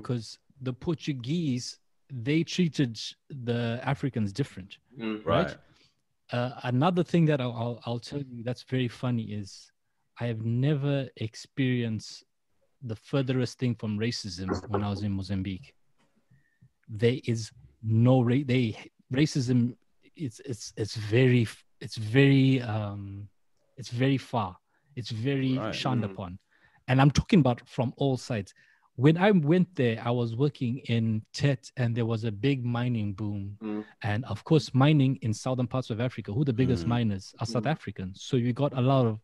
because the Portuguese they treated the Africans different. Mm. Right. Uh, another thing that I'll, I'll I'll tell you that's very funny is I have never experienced the furthest thing from racism when I was in Mozambique. There is no ra- they racism. It's it's it's very it's very um it's very far. It's very Right. shunned Mm. upon, and I'm talking about from all sides. When I went there, I was working in Tete, and there was a big mining boom. Mm. And of course, mining in southern parts of Africa, who the biggest Mm. miners are South Mm. Africans. So you got a lot of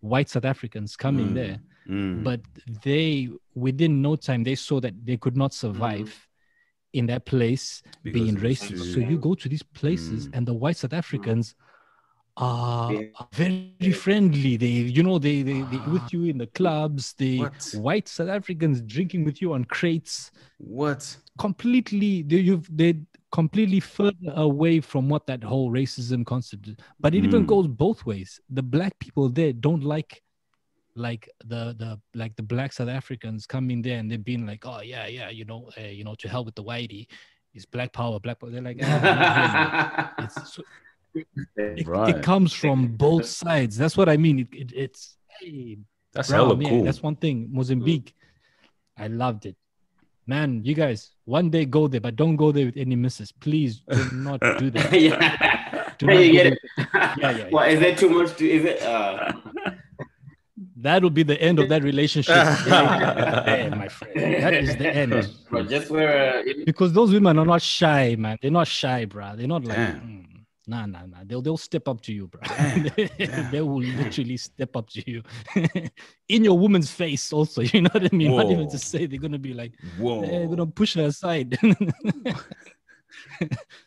white South Africans coming Mm. there, Mm. but they within no time they saw that they could not survive in that place Because being racist. So you go to these places, and the white South Africans are, are very friendly. They, you know, they they they with you in the clubs. They What? white South Africans drinking with you on crates What? completely they you've they completely further away from what that whole racism concept is. But it even Mm. goes both ways. The black people there don't like like the the like the black South Africans coming there and they've been like, oh yeah, yeah, you know, uh, you know, to hell with the whitey. It's black power, black power. They're like, "Ah, we're not hearing you." it's so, it, Right. it comes from both sides. That's what I mean. It, it, it's hey, That's Bro, hella man, cool. That's one thing. Mozambique, I loved it. Man, you guys, one day go there, but don't go there with any misses. Please do not do that. yeah. Do not you get it. Yeah, yeah, Well, is that too much? To, is it? Uh, That'll be the end of that relationship. Yeah, my friend. That is the end. bro, just where uh, it- Because those women are not shy, man. They're not shy, bro. They're not like, Damn. mm, nah, nah, nah. They'll they'll step up to you, bro. Damn, damn. they will literally step up to you in your woman's face. Also, you know what I mean. Not even Whoa. to say they're gonna be like. Whoa. They're gonna push her aside.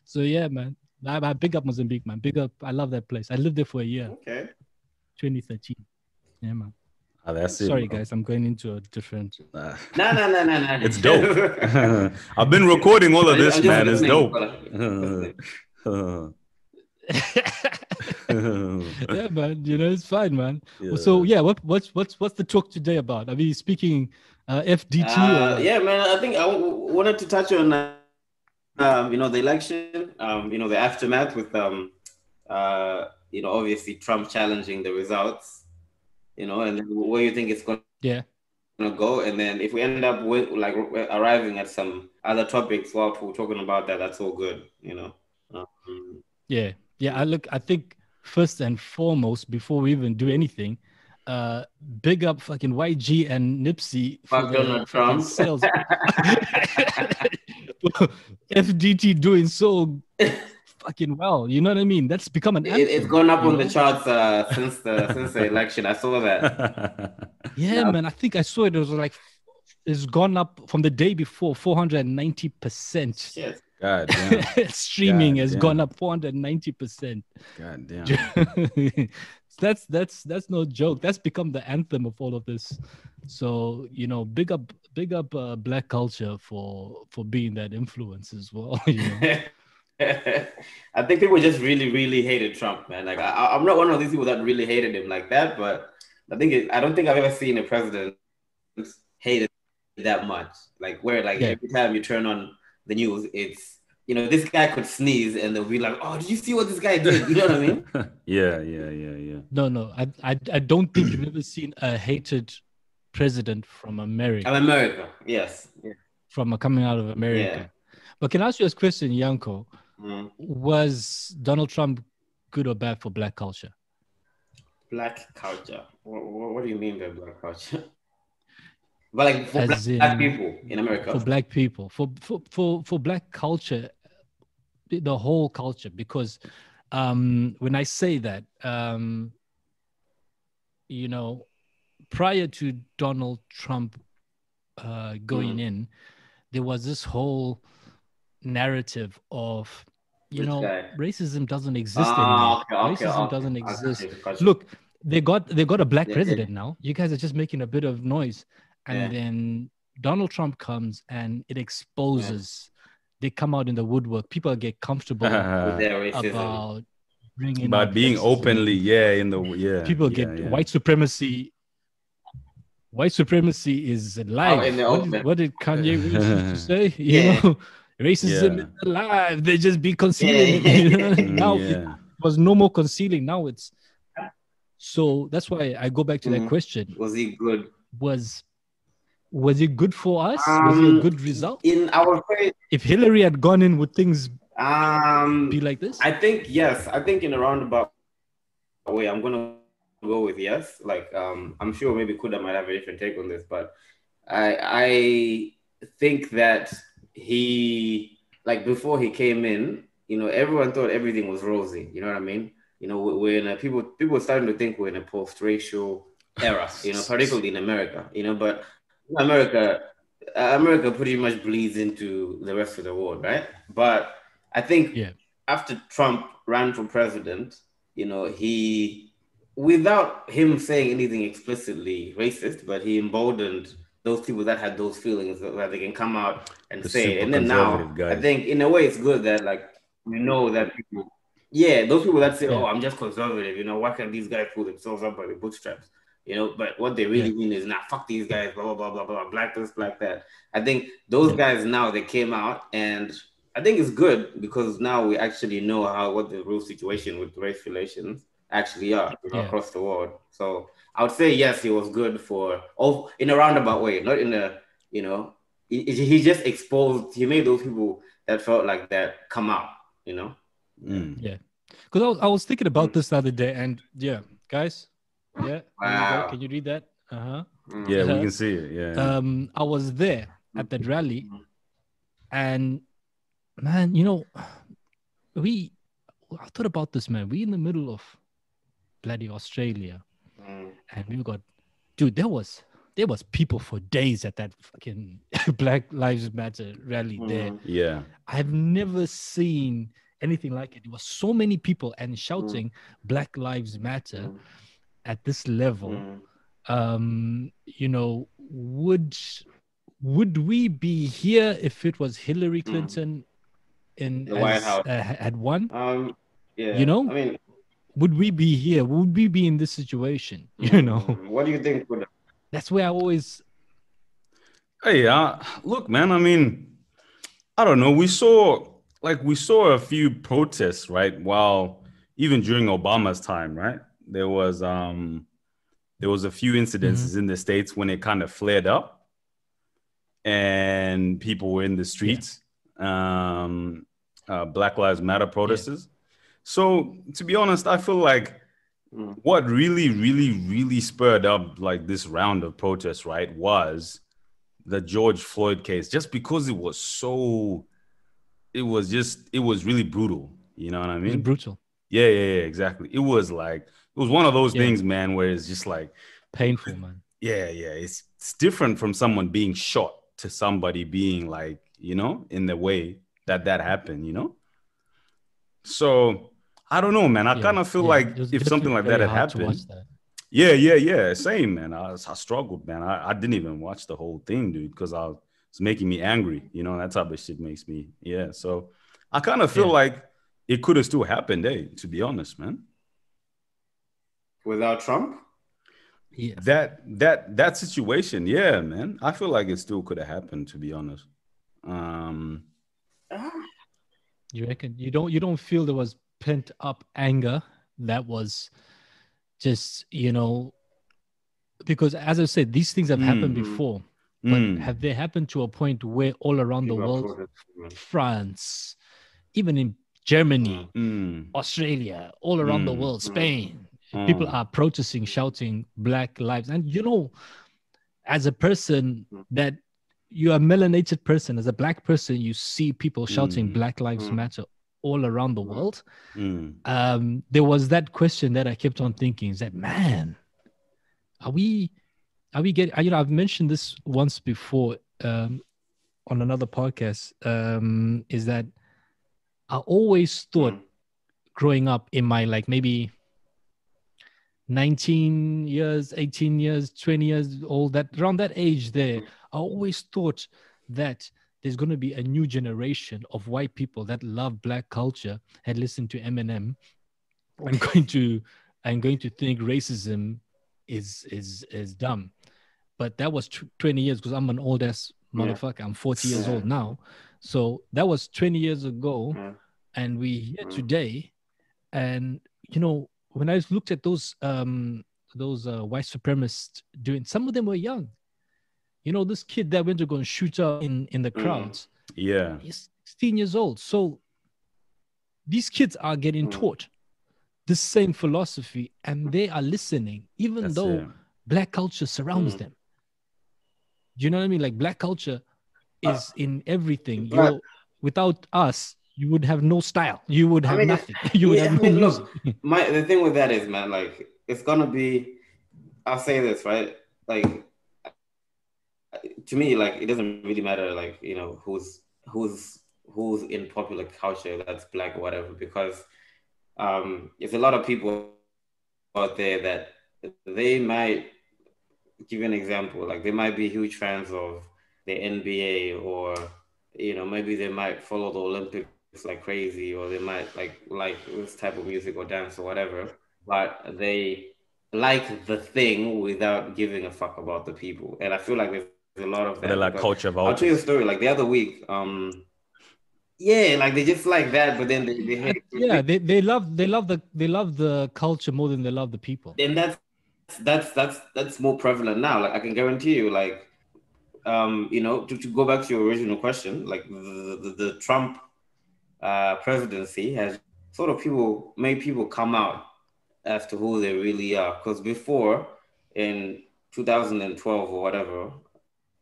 so yeah, man. I, I big up Mozambique, man. Big up. I love that place. I lived there for a year, okay. 2013. Yeah, man. Ah, that's it. Sorry, bro. guys. I'm going into a different. No, no, no, no, no. It's dope. I've been recording all of this, man. It's dope. yeah, man. You know, it's fine, man. Yeah. So yeah, what what's what's what's the talk today about? Are we speaking uh, FDT? Uh, yeah, man. I think I w- wanted to touch on, uh, um, you know, the election. Um, you know, the aftermath with, um, uh, you know, obviously Trump challenging the results. You know, and where you think it's going yeah. to go, and then if we end up with like arriving at some other topics while we're talking about that, that's all good. You know. Um, Yeah, yeah. I look. I think first and foremost, before we even do anything, uh, big up fucking YG and Nipsey for Fuck Donald Trump. sales. FDT doing so fucking well. You know what I mean? That's become an it, anthem. it's gone up on the charts uh, since the since the election. I saw that. Yeah, man. I think I saw it. It was like it's gone up from the day before, four hundred and ninety percent. Yes. God damn. Streaming God has damn. gone up four hundred ninety percent. God damn. that's that's that's no joke. That's become the anthem of all of this. So you know, big up, big up, uh, black culture for for being that influence as well. You know? I think people just really, really hated Trump, man. Like I, I'm not one of these people that really hated him like that, but I think it, I don't think I've ever seen a president hated that much. Like where like Yeah. every time you turn on the news, it's you know this guy could sneeze and they'll be like, oh, did you see what this guy did? You know what I mean? yeah, yeah, yeah, yeah. no, no, I, I I don't think you've ever seen a hated president from America, I'm America. Yes. Yeah. from a, coming out of America. Yeah. But can I ask you a question, Yanko? Mm. Was Donald Trump good or bad for black culture? Black culture. What, what, what do you mean by black culture? But like for black, As black people in America. for black people for for for, for black culture the- whole culture because um when i say that um you know prior to donald trump uh going Mm. in there was this whole narrative of you Which know guy? racism doesn't exist Ah, anymore okay, okay, racism okay. doesn't got exist you, got you. look they got they got a black Yeah, yeah. president now you guys are just making a bit of noise and Yeah. then donald trump comes and it exposes they come out in the woodwork people get comfortable With their racism. about bringing About being racism. openly, yeah, in the yeah. people yeah, get yeah. white supremacy white supremacy is alive. the what, did, what did Kanye West used to say? You Yeah. know, racism Yeah. is alive. They just be concealing Yeah. it. You know? Mm, now it was no more concealing. Now it's so that's why I go back to that Mhm. question. Was he good? Was was it good for us? was it a Um, good result? In our face, If Hillary had gone in, would things um, be like this? I think yes. I think in a roundabout way, I'm gonna go with yes. Like um, I'm sure maybe Kuda might have a different take on this, but I I think that he like before he came in, you know, everyone thought everything was rosy. You know what I mean? You know, we- we're in a people people starting to think we're in a post-racial era. You know, particularly in America. You know, but America, America pretty much bleeds into the rest of the world, right? But I think Yeah. after Trump ran for president, you know, he, without him saying anything explicitly racist, but he emboldened those people that had those feelings that, that they can come out and The say it. And then now, guys. I think in a way it's good that like we know that people, yeah, those people that say, Yeah. "Oh, I'm just conservative," you know, why can't these guys pull themselves up by the bootstraps? You know, but what they really Yeah. mean is, "Nah, fuck these guys," blah blah blah blah blah, black this, black that. I think those Yeah. guys now they came out, and I think it's good because now we actually know how what the real situation with race relations actually are you know, Yeah. across the world. So I would say yes, it was good for oh in a roundabout way, not in a you know he, he just exposed he made those people that felt like that come out, you know. Mm. Because I was, I was thinking about this the other day, and yeah, guys, yeah, there. Wow. Can you read that? Uh huh. Mm. Yeah, we Uh, can see it. Yeah. Um, I was there at that rally, and man, you know, we I thought about this, man. We in the middle of bloody Australia, Mm. and we got, dude, there was there was people for days at that fucking Black Lives Matter rally there. Mm. yeah. I've never seen anything like it. There was so many people and shouting Black Lives Matter Mm. At this level. Mm. Um, you know, would would we be here if it was Hillary Clinton in The White House. uh, had won? Um yeah. You know? I mean Would we be here? Would we be in this situation? You know, mm, what do you think would that's where I always Hey, uh, look, man. I mean, I don't know. We saw like we saw a few protests, right? While even during Obama's time, right? There was um there was a few incidences in the states when it kind of flared up, and people were in the streets. Um, uh, Black Lives Matter protesters. So to be honest, I feel like Mm. what really, really, really spurred up like this round of protests, right, was the George Floyd case, just because it was so, it was just, it was really brutal. You know what I it was mean? brutal, Yeah, yeah, yeah, exactly. It was like, it was one of those Yeah. things, man, where it's just like, painful, man. yeah, yeah, it's, it's different from someone being shot to somebody being like, you know, in the way that that happened, you know? So I don't know, man. I Yeah, kind of feel yeah. like if something like that had happened, that. yeah, yeah, yeah. Same, man. I, I struggled, man. I, I didn't even watch the whole thing, dude, because I was it's making me angry. You know, that type of shit makes me, yeah. So I kind of feel Yeah. like it could have still happened, eh? To be honest, man. without Trump? Yeah. That that that situation, yeah, man. I feel like it still could have happened, to be honest. Um, You reckon you don't you don't feel there was pent up anger that was just you know because as I said these things have happened Mm. before but mm, have they happened to a point where all around the world. France even in Germany mm, Australia all around the Mm. world Mm. Spain people mm, are protesting shouting black lives and you know as a person Mm. that you're a melanated person as a black person you see people shouting Mm. black lives Mm. matter all around the Mm. world mm, um there was that question that i kept on thinking is that man are we are we getting you know i've mentioned this once before um on another podcast um is that i always thought Mm. growing up in my like maybe 19 years 18 years 20 years old that around that age there i always thought that there's going to be a new generation of white people that love black culture and listen to eminem i'm going to i'm going to think racism is is is dumb but that was tw- 20 years because I'm an old ass Yeah. motherfucker. I'm 40 years old now. So that was 20 years ago. Yeah. And we here Mm. today. And you know, when I looked at those um those uh, white supremacists doing some of them were young. You know, this kid that went to go and shoot up in, in the Mm. crowds, Yeah. he's 16 years old. So these kids are getting Mm. taught the same philosophy and they are listening, even That's though it. black culture surrounds Mm. them. Do you know what I mean? Like black culture is in everything. You're, without us, you would have no style. You would I have mean, nothing. You would yeah, have I no mean, look, my the thing with that is, man, like it's gonna be. I'll say this right, like to me, like it doesn't really matter, like you know who's who's who's in popular culture that's black or whatever, because um, there's a lot of people out there that they might give you an example, like they might be huge fans of the NBA or you know maybe they might follow the Olympics like crazy or they might like like this type of music or dance or whatever but they like the thing without giving a fuck about the people. And i feel like there's a lot of that They're like because- culture i'll tell you a story like the other week um yeah like they just like that but then they, they hate Yeah, they, they love they love the they love the culture more than they love the people. and that's that's that's that's more prevalent now. Like i can guarantee you like um you know to, to go back to your original question like the the, the trump uh presidency has sort of people made people come out as to who they really are. Because before in 2012 or whatever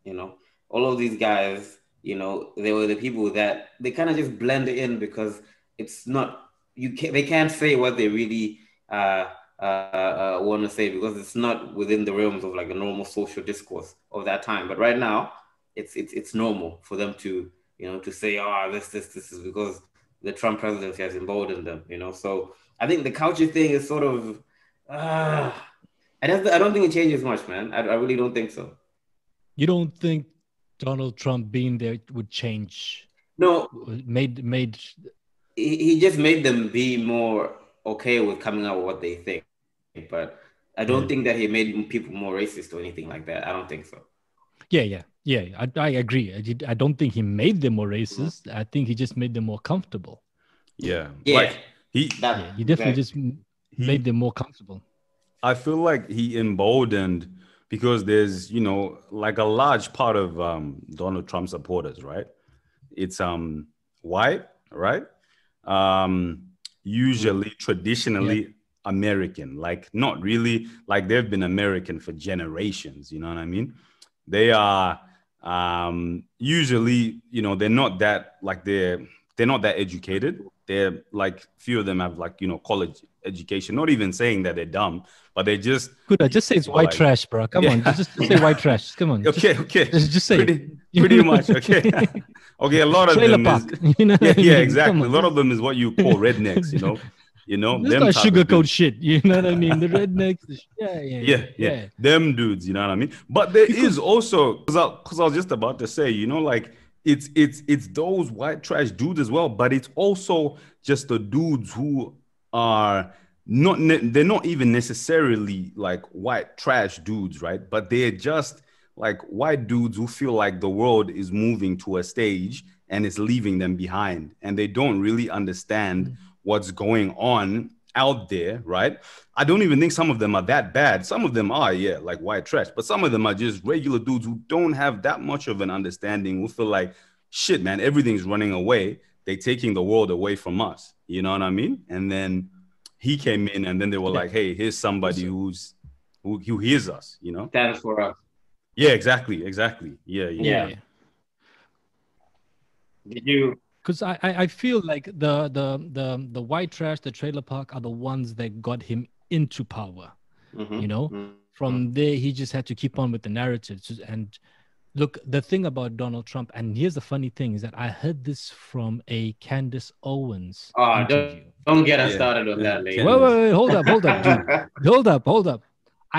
you know all of these guys you know they were the people that they kind of just blend in because it's not you can they can't say what they really uh uh, uh, want to say because it's not within the realms of like a normal social discourse of that time. But right now, it's it's it's normal for them to you know to say, oh, this this this is because the Trump presidency has emboldened them. You know, so I think the culture thing is sort of. Uh, I don't I don't think it changes much, man. I, I really don't think so. You don't think Donald Trump being there would change? No, Made made he, he just made them be more okay with coming out with what they think. But I don't Yeah. think that he made people more racist or anything like that. I don't think so. yeah yeah yeah. I, I agree. I, did- I don't think he made them more Mm-hmm. racist. I think he just made them more comfortable. Yeah. Yeah, Like he that, Yeah, he definitely that- just he made them more comfortable. I feel like he emboldened because there's, you know, like a large part of um, Donald Trump supporters, right? It's um white, right? Um, usually traditionally American, like not really like they've been American for generations, you know what I mean? They are um usually, you know, they're not that like they're they're not that educated. They're like few of them have like, you know, college education, not even saying that they're dumb, but they just Good. I just say it's white like- trash, bro. Come Yeah. on, just, just say white trash. Come on. okay, okay. Just, just say pretty, pretty much okay okay a lot of Trailer them park. is, you know yeah yeah exactly a lot of them is what you call rednecks you know you know This them of sugarcoat shit. You know what I mean? The rednecks. the sh- Yeah, yeah, yeah, yeah, them dudes, you know what I mean? But there is also because I, 'cause I was just about to say, you know, like it's it's it's those white trash dudes as well, but it's also just the dudes who are not ne- they're not even necessarily like white trash dudes, right? But they're just like white dudes who feel like the world is moving to a stage and it's leaving them behind, and they don't really understand mm. What's going on out there, right? I don't even think some of them are that bad. Some of them are, yeah, like white trash, but some of them are just regular dudes who don't have that much of an understanding, who feel like, shit, man, everything's running away. They're taking the world away from us. You know what I mean? And then he came in, and then they were like, hey, here's somebody who's who, who hears us, you know? stands for us. Yeah, exactly, exactly. Yeah, yeah. Yeah. Did you? Because I, I I feel like the the the the white trash, the trailer park are the ones that got him into power. Mhm, You know, mhm. from there he just had to keep on with the narratives and look the thing about donald trump and here's the funny thing is that i heard this from a candace owens Oh, don't- Don't get us Yeah. started on that, lady. wait, wait wait hold up hold up dude hold up hold up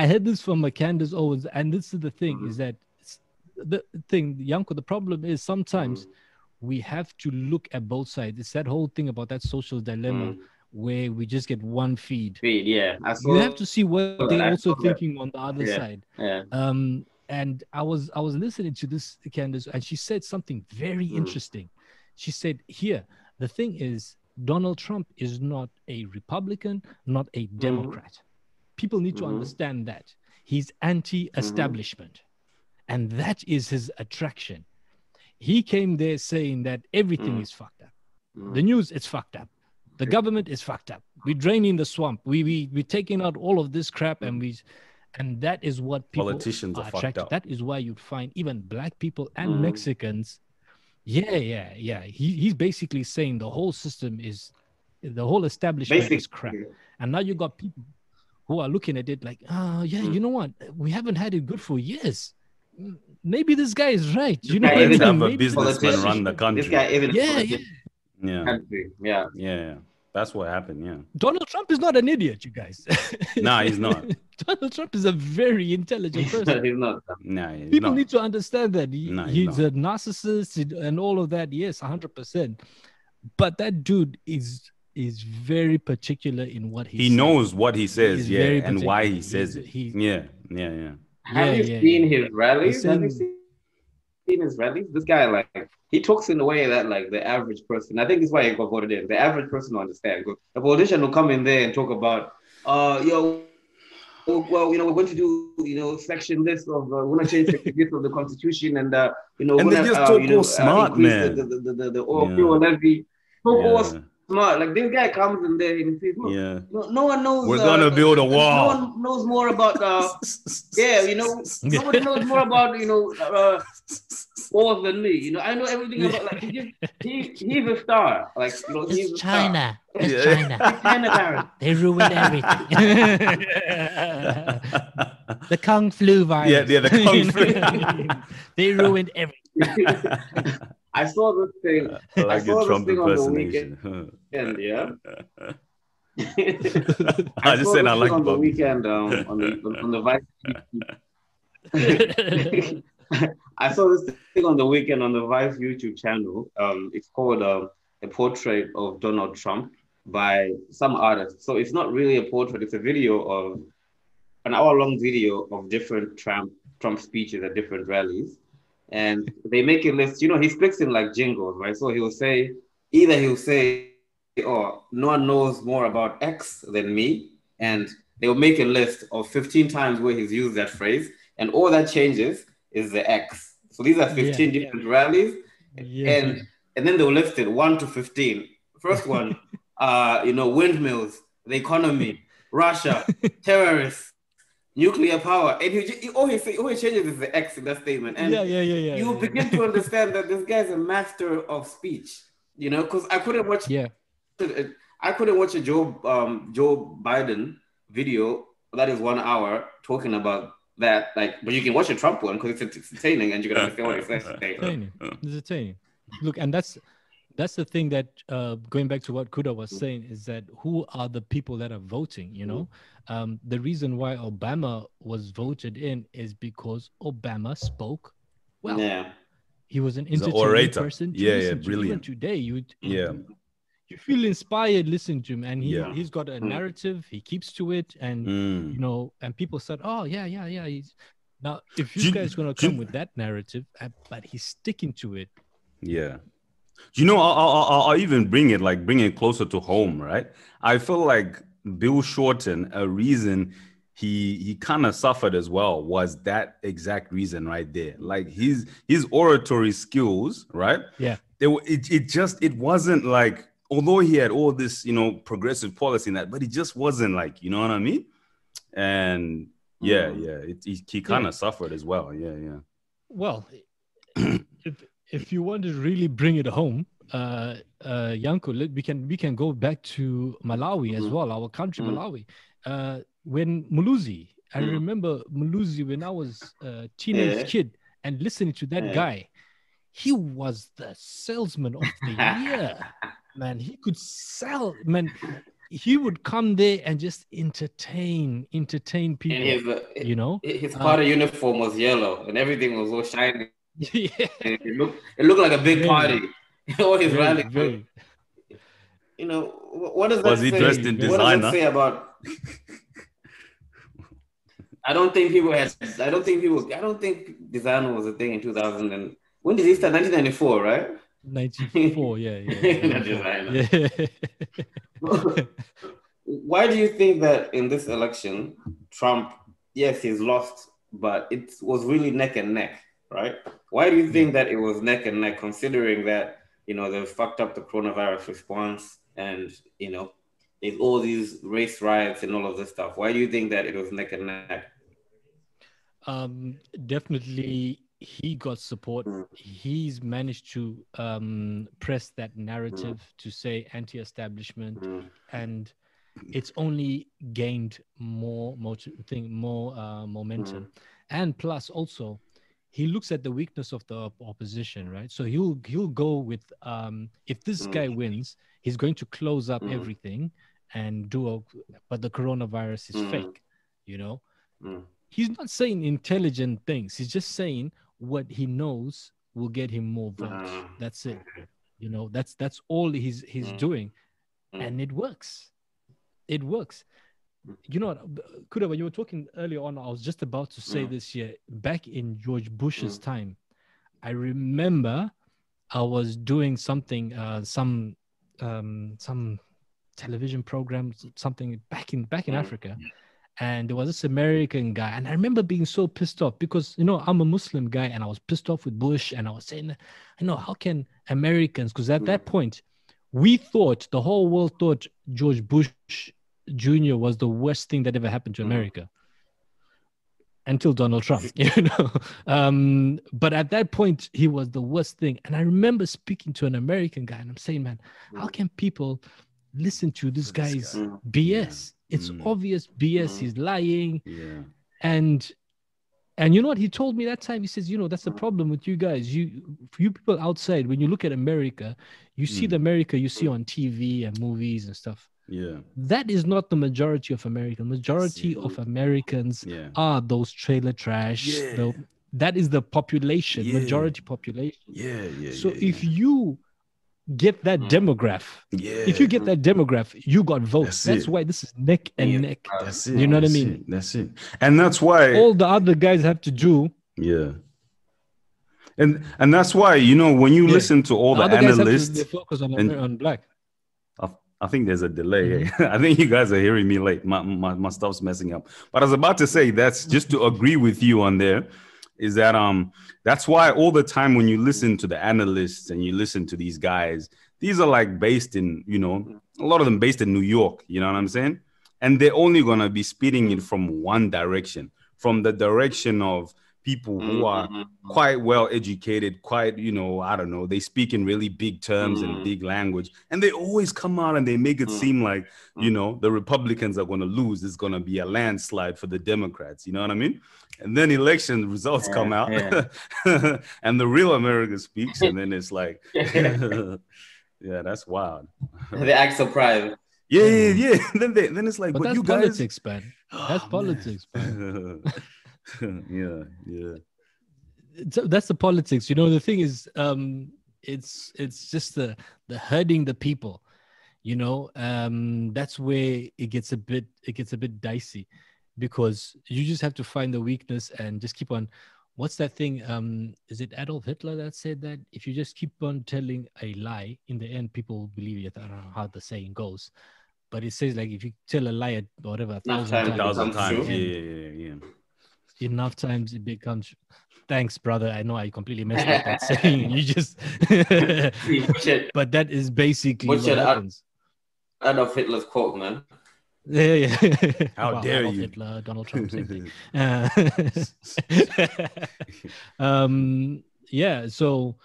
i heard this from a candace owens and this is the thing is that the thing yanko the problem is sometimes we have to look at both sides it's that whole thing about that social dilemma Mm. where we just get one feed Feed, yeah. You have to see what they're also that. thinking on the other Yeah. side Yeah. um and I was I was listening to this Candace, and she said something very Mm. interesting. She said, "Here, the thing is, Donald Trump is not a Republican, not a Democrat. People need to Mhm. understand that he's anti-establishment, and that is his attraction. He came there saying that everything Mm. is fucked up. Mm. The news is fucked up. The government is fucked up. We're draining the swamp. We we we're taking out all of this crap, and we, and that is what people Politicians are are fucked attracted. up. That is why you'd find even black people and Mm. Mexicans. Yeah, yeah, yeah. He he's basically saying the whole system is, the whole establishment Basically, is crap. And now you got people who are looking at it like, oh yeah, Mm. you know what? We haven't had it good for years. Maybe this guy is right. You know guy what I is have a Maybe this businessman is- run the country. This guy even Yeah, yeah. Yeah, country. Yeah. yeah, yeah. That's what happened. Yeah. Donald Trump is not an idiot, you guys. Nah, he's not. Donald Trump is a very intelligent person. He's not. Nah, he's People not. need to understand that he- No, he's he's a narcissist and all of that. Yes, hundred percent. But that dude is is very particular in what he he says. knows what he says, He's yeah, and why he says He's- it. he's- yeah, yeah, yeah. Have Yeah, you yeah, seen his rallies? Have you seen seen his rallies? This guy, like, he talks in a way that, like, the average person. I think it's why he got voted in. The average person will understand. A politician will come in there and talk about, uh, yo, well, you know, we're going to do, you know, section this of, uh, we're going to change section this of the constitution, and uh, you know, And we're they gonna, just uh, talk you know, all smart, increase man. The, the, the, the, the oil Yeah. fuel levy. Talk all Yeah, smart. Like this guy comes in there and he says, look, yeah. no, no one knows. We're uh, gonna build a wall. No one knows more about. Uh, yeah, you know, nobody knows more about you know uh, wars than me. You know, I know everything about like he, just, he he's a star. Like you know, he's a It's star. China. It's Yeah. China. China Baron. They ruined everything. the kung flu virus. Yeah, yeah, the kung flu. they ruined everything. I saw this thing. I like saw your this Trump thing on the. And yeah, I just said I like on the weekend um, on the on the Vice. I saw this thing on the weekend on the Vice YouTube channel. Um, it's called um, a portrait of Donald Trump by some artist. So it's not really a portrait; it's a video of an hour-long video of different Trump Trump speeches at different rallies, and they make a list. You know, he speaks in like jingles, right? So he'll say either he'll say, "Oh, no one knows more about X than me," and they'll make a list of 15 times where he's used that phrase, and all that changes is the X. So these are 15 Yeah, yeah. different rallies, Yeah. and and then they'll list it one to 15. First one, uh, you know, windmills, the economy, Russia, terrorists, nuclear power, and he, he all he say, all he changes is the X in that statement, and yeah, yeah, yeah, yeah. you yeah. begin to understand that this guy's a master of speech. You know, because I couldn't watch Yeah. I couldn't watch a Joe um, Joe Biden video that is one hour talking about that. Like, but you can watch a Trump one because it's entertaining and you can understand what he's saying. entertaining. It's entertaining. Look, and that's that's the thing that uh, going back to what Kuda was saying is that who are the people that are voting? You know, um, the reason why Obama was voted in is because Obama spoke well. Yeah, He was an He's entertaining orator. person. to Yeah, yeah, listen to. Even brilliant. today, you Yeah. you feel inspired listening to him, and he Yeah. he's got a Mm. narrative. He keeps to it, and Mm. you know, and people said, "Oh yeah, yeah, yeah." He's now if you you- guys gonna do you- come with that narrative, uh, but he's sticking to it. Yeah. You know, I'll, I'll, I'll- even bring it like bring it closer to home, right? I feel like Bill Shorten, a reason he he kind of suffered as well was that exact reason right there. Like his his oratory skills, right? Yeah. It, it it just it wasn't like although he had all this you know progressive policy in that, but it just wasn't like you know what I mean. And yeah, Mhm. yeah, it, he, he kind of suffered as well. Yeah, yeah. Well, if you want to really bring it home, uh, uh, Yanko, we can we can go back to Malawi as Mhm. well, our country, Mhm. Malawi. Uh, when Muluzi, I Mhm. remember Muluzi when I was a teenage Yeah. kid and listening to that Yeah. guy, he was the salesman of the year. man, he could sell. Man, he would come there and just entertain, entertain people. his uh, you know, his Uh, party uniform was yellow and everything was all shiny. Yeah. It looked it looked like a big Very- party. all his very, rallies. very- You know what does that Was he say? dressed in What does designer? that say about? I don't think people had. I don't think people. I don't think designer was a thing in 2000. And when did he start? 1994, right? 94, yeah, yeah. Not designer. yeah. Why do you think that in this election, Trump, yes, he's lost, but it was really neck and neck, right? Why do you think that it was neck and neck, considering that you know they fucked up the coronavirus response and you know there's all these race riots and all of this stuff? Why do you think that it was neck and neck? um definitely he got support Mm. he's managed to um press that narrative to say anti-establishment Mm, and it's only gained more motiv- thing more uh, momentum and plus also he looks at the weakness of the opposition right so he'll he'll go with um if this Mm. guy wins he's going to close up Mm. everything and do a but the coronavirus is Mm. fake you know mm, he's not saying intelligent things. He's just saying what he knows will get him more votes. Ah, That's it. You know, that's that's all he's he's Mm. doing, Mm. and it works. It works. Mm. You know what, B- Kuda, when you were talking earlier on, I was just about to say Mm. this year. Back in George Bush's time, I remember I was doing something, uh, some um, some television programs, something back in back in Mm. Africa, and there was this American guy, and I remember being so pissed off because you know I'm a Muslim guy, and I was pissed off with Bush, and I was saying, you know, how can Americans? Because at that point, we thought the whole world thought George Bush Jr. was the worst thing that ever happened to Mhm. America until Donald Trump, you know. Um, but at that point, he was the worst thing. And I remember speaking to an American guy, and I'm saying, man, how Mm. can people listen to this guy's guy. Mm. BS? It's Mm. obvious BS. Mm. He's lying, Yeah. and and you know what he told me that time? He says, you know, that's the Mm. problem with you guys. You you people outside, when you look at America, you see Mm. the America you see Mm. on TV and movies and stuff. Yeah. That is not the majority of American. Majority it. of Americans Yeah. are those trailer trash. Yeah. the- that is the population, Yeah. majority population. Yeah. Yeah. So yeah, if you get that Mm. demograph, yeah. if you get that demograph, you got votes. That's That's, why this is neck and Yeah. neck. that's it. you know what I mean? it, That's it. And that's why. All the other guys have to do. Yeah. And and that's why you know when you Yeah. listen to all the the other guys have to analysts, they focus on, and- on black. I, think there's a delay. Mm-hmm. I think you guys are hearing me late. My, my my stuff's messing up. But I was about to say that's just to agree with you on there. Is that um that's why all the time when you listen to the analysts and you listen to these guys, these are like based in you know a lot of them based in New York. You know what I'm saying? And they're only gonna be speeding it from one direction, from the direction of people who are Mhm. quite well educated, quite, you know, I don't know, they speak in really big terms and Mm. big language. And they always come out and they make it Mm. seem like, you Mm. know, the Republicans are going to lose. It's going to be a landslide for the Democrats. You know what I mean? And then election results Yeah, come out yeah. and the real America speaks. And then it's like, yeah, that's wild. they act surprised. Yeah, yeah, yeah. then, they, then it's like, But but that's you guys. politics, man. That's Oh, politics, man. yeah, yeah. So that's the politics. You know, the thing is, um, it's it's just the the hurting the people. You know, um, that's where it gets a bit it gets a bit dicey, because you just have to find the weakness and just keep on. What's that thing? Um, is it Adolf Hitler that said that if you just keep on telling a lie, in the end people will believe it. I don't know how the saying goes, but it says like if you tell a lie at whatever a thousand time, times, Thousand becomes times. Yeah, yeah, yeah, yeah. Enough times it becomes thanks brother i know i completely messed up that saying you just but that is basically What's what your- happens Adolf Hitler's quote, man. yeah yeah How Well, dare Adolf you. hitler donald trump same thing Uh, um yeah so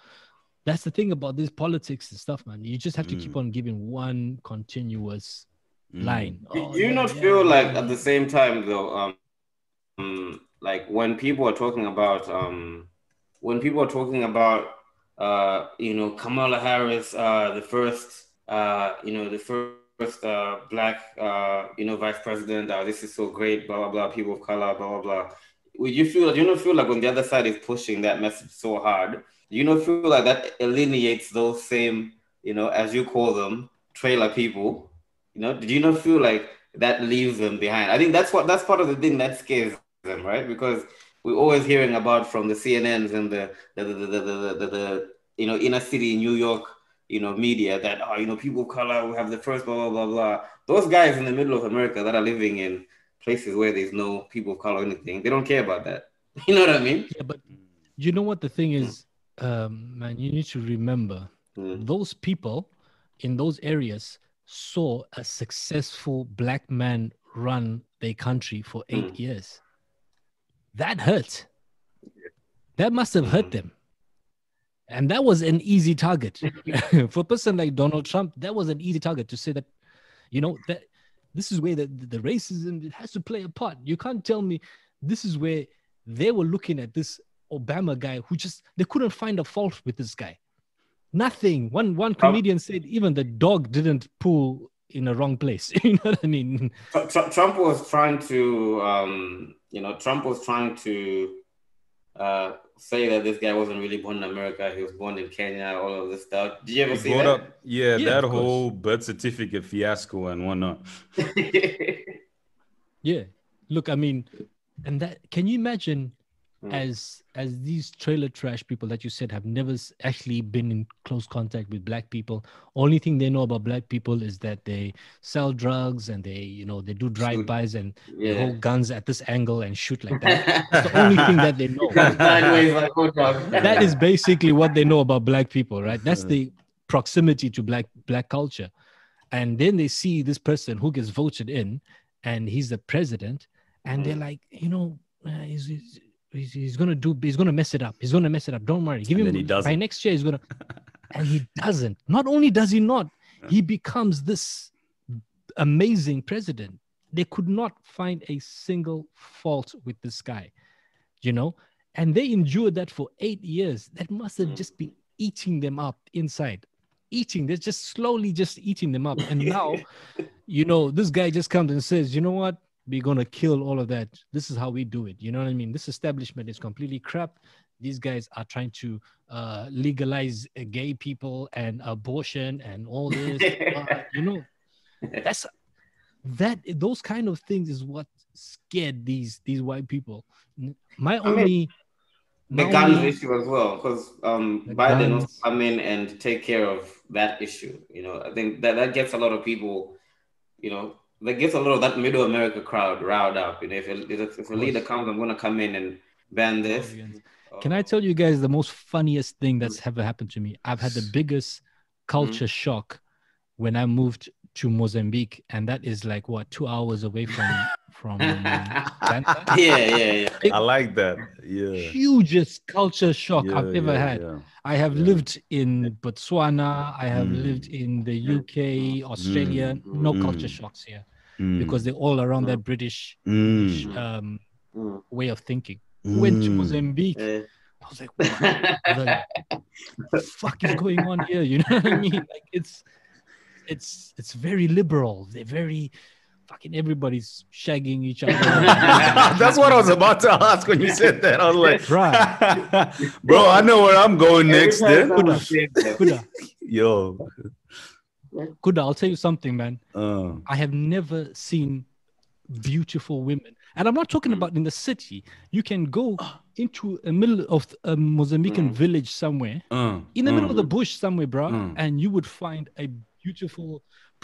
that's the thing about this politics and stuff man you just have to keep Mm. on giving one continuous Mm. line Do Oh, you yeah, not yeah, feel yeah, like yeah. at the same time though, um, um, like when people are talking about um, when people are talking about uh, you know Kamala Harris, uh, the first uh, you know the first uh, black uh, you know vice president, uh, this is so great, blah blah blah, people of color, blah blah blah. Would you feel? Do you not feel like when the other side is pushing that message so hard, do you not feel like that alienates those same you know as you call them trailer people? You know, did you not feel like that leaves them behind? I think that's what that's part of the thing that scares right? Because we're always hearing about from the CNNs and the the the the, the, the, the, the you know inner city New York you know media that oh you know people of color we have the first blah blah blah blah. Those guys in the middle of America that are living in places where there's no people of color or anything, they don't care about that. You know what I mean? Yeah, but you know what the thing is, um, man. You need to remember Mm. those people in those areas saw a successful black man run their country for eight Mm. years. That hurt. That must have hurt Mhm. them. And that was an easy target. for a person like Donald Trump, that was an easy target to say that, you know, that this is where the, the racism it has to play a part. You can't tell me this is where they were looking at this Obama guy who just they couldn't find a fault with this guy. Nothing. One one comedian said even the dog didn't pull in a wrong place. you know what I mean? Tr- Tr- Trump was trying to, um, you know, Trump was trying to uh, say that this guy wasn't really born in America. He was born in Kenya. All of this stuff. Did you ever He see that? up, yeah, Yeah, that of course. whole birth certificate fiasco and whatnot. Yeah. Look, I mean, and that can you imagine Mm. as as these trailer trash people that you said have never actually been in close contact with black people. Only thing they know about black people is that they sell drugs and they, you know, they do drive-bys and they hold guns at this angle and shoot like that. That's the only thing that they know. Sideways like hot dog. that is basically what they know about black people right that's the proximity to black black culture and then they see this person who gets voted in and he's the president and they're like you know uh, he's, he's, he's, he's gonna do he's gonna mess it up. He's gonna mess it up. Don't worry. Give And him he by doesn't. next year he's gonna and he doesn't. Not only does he not he becomes this amazing president. They could not find a single fault with this guy you know? And they endured that for eight years. That must have Mm. just been eating them up inside. Eating they're just slowly just eating them up. And now you know this guy just comes and says you know what we're going to kill all of that. This is how we do it. You know what i mean? This establishment is completely crap. These guys are trying to uh, legalize uh, gay people and abortion and all this. Uh, you know that's that those kind of things is what scared these these white people. My I mean, only the my guns only- issue as well, because um, Biden guns. will come in and take care of that issue. You know, I think that that gets a lot of people, you know, that gets a lot of that middle America crowd riled up. You know, if a, if a- if a leader comes, I'm going to come in and ban this. Oh. Can I tell you guys the most funniest thing that's ever happened to me? I've had the mm. biggest culture mm. shock when I moved to Mozambique, and that is like what two hours away from from Blantyre. yeah, yeah, yeah. I like that. Yeah. hugest culture shock yeah, I've ever yeah, had. yeah. I have Yeah. lived in Botswana, I have Mm. lived in the UK, Australia. No culture Mm. shocks here Mm, because they're all around that British mm, um, Mm. way of thinking. Went to mm. Mozambique. Yeah. I was like, what the fuck is going on here? You know what I mean? Like it's it's it's very liberal. They're very fucking everybody's shagging each other. That's what I was about to ask when you said that. I was like, Right. bro, I know where I'm going next. Every Then. time someone says that, Kuda, Yo. Kuda, I'll tell you something, man. Uh, I have never seen beautiful women. And I'm not talking Mm. about in the city. You can go into a middle of a Mozambican Mm. village somewhere, uh, in the middle uh, of the bush somewhere, bro, Mm. and you would find a beautiful,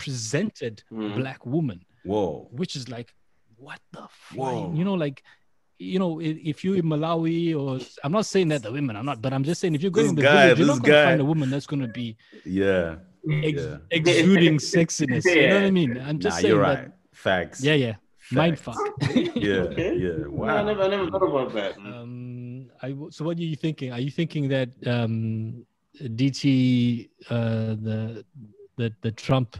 presented Mm. black woman, Whoa. which is like, what the fuck? Whoa. You know, like, you know, if you're in Malawi or I'm not saying that the women are not, but I'm just saying if you're going This in the guy, village, you're this not gonna find a woman that's gonna be Yeah. ex- Yeah. exuding sexiness. You know what I mean? I'm just Nah, saying you're that. right. Facts. Yeah, yeah. Mind fuck. Yeah. Okay. Yeah. No, I never, I never thought about that. um, I, w- so what are you thinking? Are you thinking that um, DT, uh, the the the Trump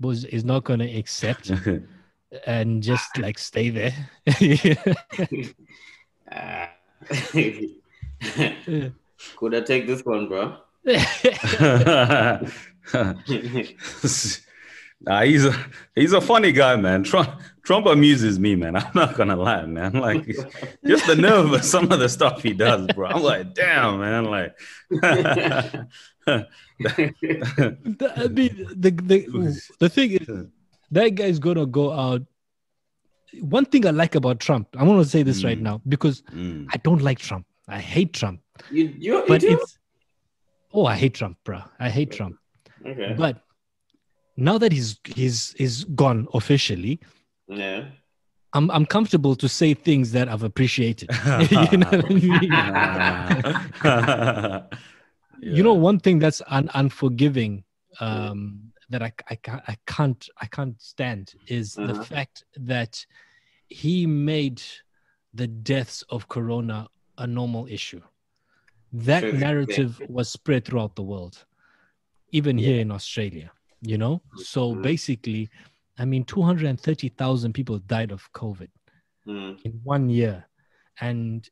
was is not going to accept and just like stay there? Ah. Could I take this one, bro? nah, he's a he's a funny guy, man. Trump Trump amuses me, man. I'm not gonna lie, man. Like just the nerve of some of the stuff he does, bro. I'm like, damn, man. Like The- I mean, the the the thing is, that guy's gonna go out. one thing I like about Trump. I want to say this right Mm. now because Mm. I don't like Trump. I hate Trump. You you, But do? it's oh, I hate Trump, bro. I hate Trump. okay. But now that he's he's he's gone officially, yeah. I'm I'm comfortable to say things that I've appreciated. you know what I mean? You know, one thing that's un- unforgiving um, that I, I can't I can't I can't stand is the Uh-huh. fact that he made the deaths of Corona a normal issue. That yeah. narrative was spread throughout the world, even here in Australia. You know, so Mhm. basically, I mean, two hundred and thirty thousand people died of COVID Mm. in one year, and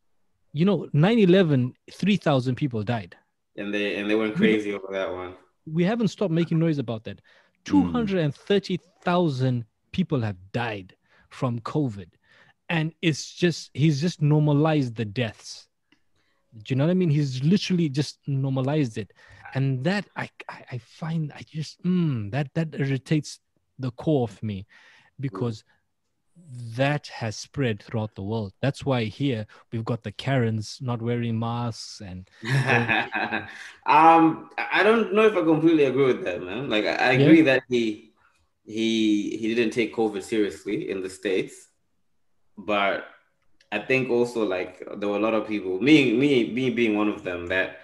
you know, 9-11, 3,000 people died. And they and they went crazy over that one. we haven't stopped making noise about that. 230,000 people have died from COVID. And it's just, he's just normalized the deaths. Do you know what I mean? He's literally just normalized it. And that I, I, I find, I just, mm, that, that irritates the core of me because that has spread throughout the world. That's why here we've got the Karens not wearing masks and um, I don't know if I completely agree with that, man. Like, I, I Yeah. agree that he he he didn't take COVID seriously in the states, but I think also like there were a lot of people, me me me being one of them, that